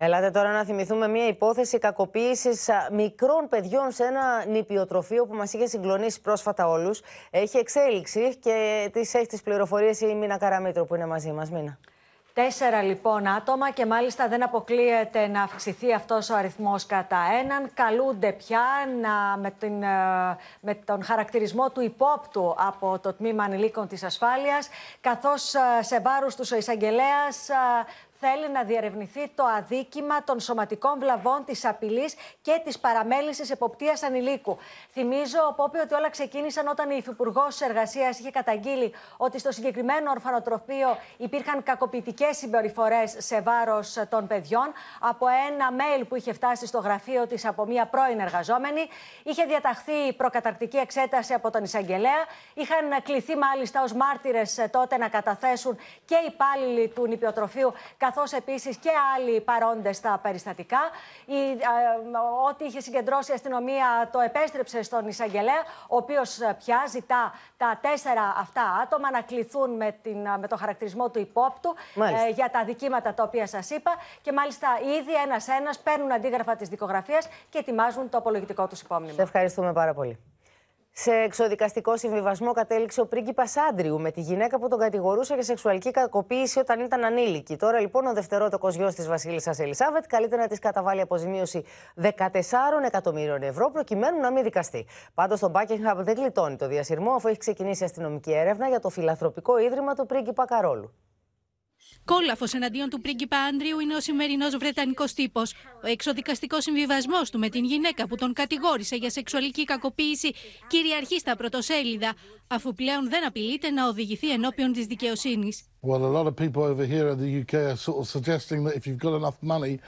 Ελάτε τώρα να θυμηθούμε μια υπόθεση κακοποίησης μικρών παιδιών σε ένα νηπιοτροφείο που μας είχε συγκλονίσει πρόσφατα όλους. Έχει εξέλιξη και τις έχεις τις πληροφορίες η Μίνα Καραμίτρου που είναι μαζί μας. Μίνα. Τέσσερα λοιπόν άτομα και μάλιστα δεν αποκλείεται να αυξηθεί αυτός ο αριθμός κατά έναν. Καλούνται πια να, με, την, ε, με τον χαρακτηρισμό του υπόπτου από το Τμήμα Ανηλίκων της Ασφάλειας, καθώς ε, σε βάρους τους ο εισαγγελέας ε, θέλει να διερευνηθεί το αδίκημα των σωματικών βλαβών, της απειλής και της παραμέλησης εποπτείας ανηλίκου. Θυμίζω, Πόπη, ότι όλα ξεκίνησαν όταν η Υφυπουργός Εργασίας είχε καταγγείλει ότι στο συγκεκριμένο ορφανοτροφείο υπήρχαν κακοποιητικές συμπεριφορές σε βάρος των παιδιών. Από ένα mail που είχε φτάσει στο γραφείο της από μία πρώην εργαζόμενη, είχε διαταχθεί προκαταρκτική εξέταση από τον εισαγγελέα. Είχαν κληθεί μάλιστα ως μάρτυρες τότε να καταθέσουν και υπάλληλοι του νηπιοτροφείου καθώς επίσης και άλλοι παρόντες στα περιστατικά. Η, ό,τι είχε συγκεντρώσει η αστυνομία το επέστρεψε στον εισαγγελέα, ο οποίος ε, πια ζητά τα τέσσερα αυτά άτομα να κληθούν με, την, με το χαρακτηρισμό του υπόπτου ε, για τα δικήματα τα οποία σας είπα. Και μάλιστα ήδη ένα-ένα παίρνουν αντίγραφα της δικογραφίας και ετοιμάζουν το απολογητικό τους υπόμνημα. Σε ευχαριστούμε πάρα πολύ. Σε εξοδικαστικό συμβιβασμό κατέληξε ο πρίγκιπας Άντριου με τη γυναίκα που τον κατηγορούσε για σεξουαλική κακοποίηση όταν ήταν ανήλικη. Τώρα λοιπόν ο δευτερότοκος γιος της Βασίλισσας Ελισάβετ καλείται να της καταβάλει αποζημίωση 14 εκατομμύριων ευρώ προκειμένου να μην δικαστεί. Πάντως το Buckingham δεν γλιτώνει το διασυρμό αφού έχει ξεκινήσει αστυνομική έρευνα για το φιλαθροπικό ίδρυμα του πρίγκιπα Καρόλου. Κόλαφος εναντίον του πρίγκιπα Άντριου είναι ο σημερινός Βρετανικός τύπος. Ο εξοδικαστικός συμβιβασμός του με την γυναίκα που τον κατηγόρησε για σεξουαλική κακοποίηση κυριαρχεί στα πρωτοσέλιδα, αφού πλέον δεν απειλείται να οδηγηθεί ενώπιον της δικαιοσύνης. Well, a lot of people over here in the UK are sort of suggesting that if you've got enough money,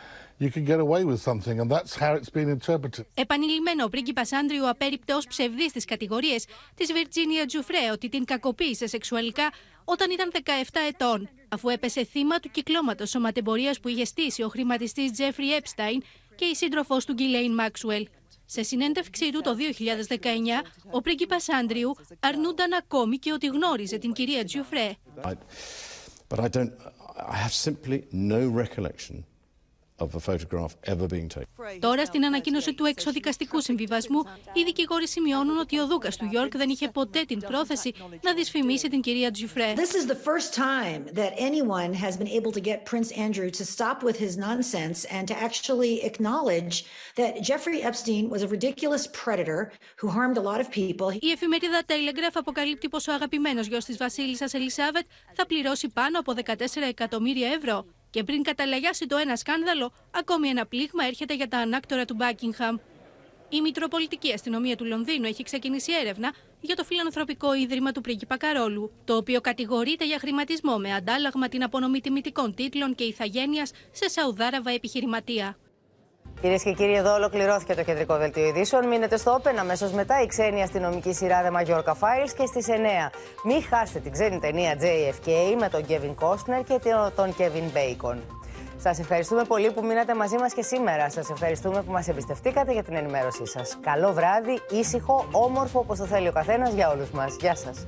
you can get away with something, and that's how it's been interpreted. Επανειλημμένο, ο πρίγκιπας Άντριου απέρριπτε ω ψευδή τι κατηγορίες της Βιρτζίνια Τζουφρέ ότι την κακοποίησε σεξουαλικά όταν ήταν 17 ετών, αφού έπεσε θύμα του κυκλώματος σωματεμπορίας που είχε στήσει ο χρηματιστής Τζέφρι Έπσταϊν και η σύντροφό του Γκυλέιν Μάξουελ. Σε συνέντευξή του το 2019, ο πρίγκιπας Άντριου αρνούνταν ακόμη και ότι γνώριζε την κυρία Τζιουφρέ. But I don't, I have simply no recollection of a photograph ever being taken. Τώρα, στην ανακοίνωση του εξοδικαστικού συμβιβασμού, οι δικηγόροι σημειώνουν ότι ο Δούκας του Γιόρκ δεν είχε ποτέ την πρόθεση να δυσφημίσει την κυρία Τζιουφρέ. This is the first time that anyone has been able to get Prince Andrew to stop with his nonsense and to actually acknowledge that Jeffrey Epstein was a ridiculous predator who harmed a lot of people. Η εφημερίδα Telegraph αποκαλύπτει πως ο αγαπημένος γιος της Βασίλισσας Ελισάβετ θα πληρώσει πάνω από 14 εκατομμύρια ευρώ. Και πριν καταλαγιάσει το ένα σκάνδαλο, ακόμη ένα πλήγμα έρχεται για τα ανάκτορα του Μπάκιγχαμ. Η Μητροπολιτική Αστυνομία του Λονδίνου έχει ξεκινήσει έρευνα για το φιλανθρωπικό ίδρυμα του πρίγκιπα Καρόλου, το οποίο κατηγορείται για χρηματισμό με αντάλλαγμα την απονομή τιμητικών τίτλων και ηθαγένειας σε Σαουδάραβα επιχειρηματία. Κυρίες και κύριοι, εδώ ολοκληρώθηκε το κεντρικό δελτίο ειδήσεων. Μείνετε στο Open αμέσως μετά η ξένη αστυνομική σειρά The Majorca Files και στις 9. Μην χάσετε την ξένη ταινία JFK με τον Kevin Costner και τον Kevin Bacon. Σας ευχαριστούμε πολύ που μείνατε μαζί μας και σήμερα. Σας ευχαριστούμε που μας εμπιστευτήκατε για την ενημέρωσή σας. Καλό βράδυ, ήσυχο, όμορφο όπως το θέλει ο καθένας για όλους μας. Γεια σας.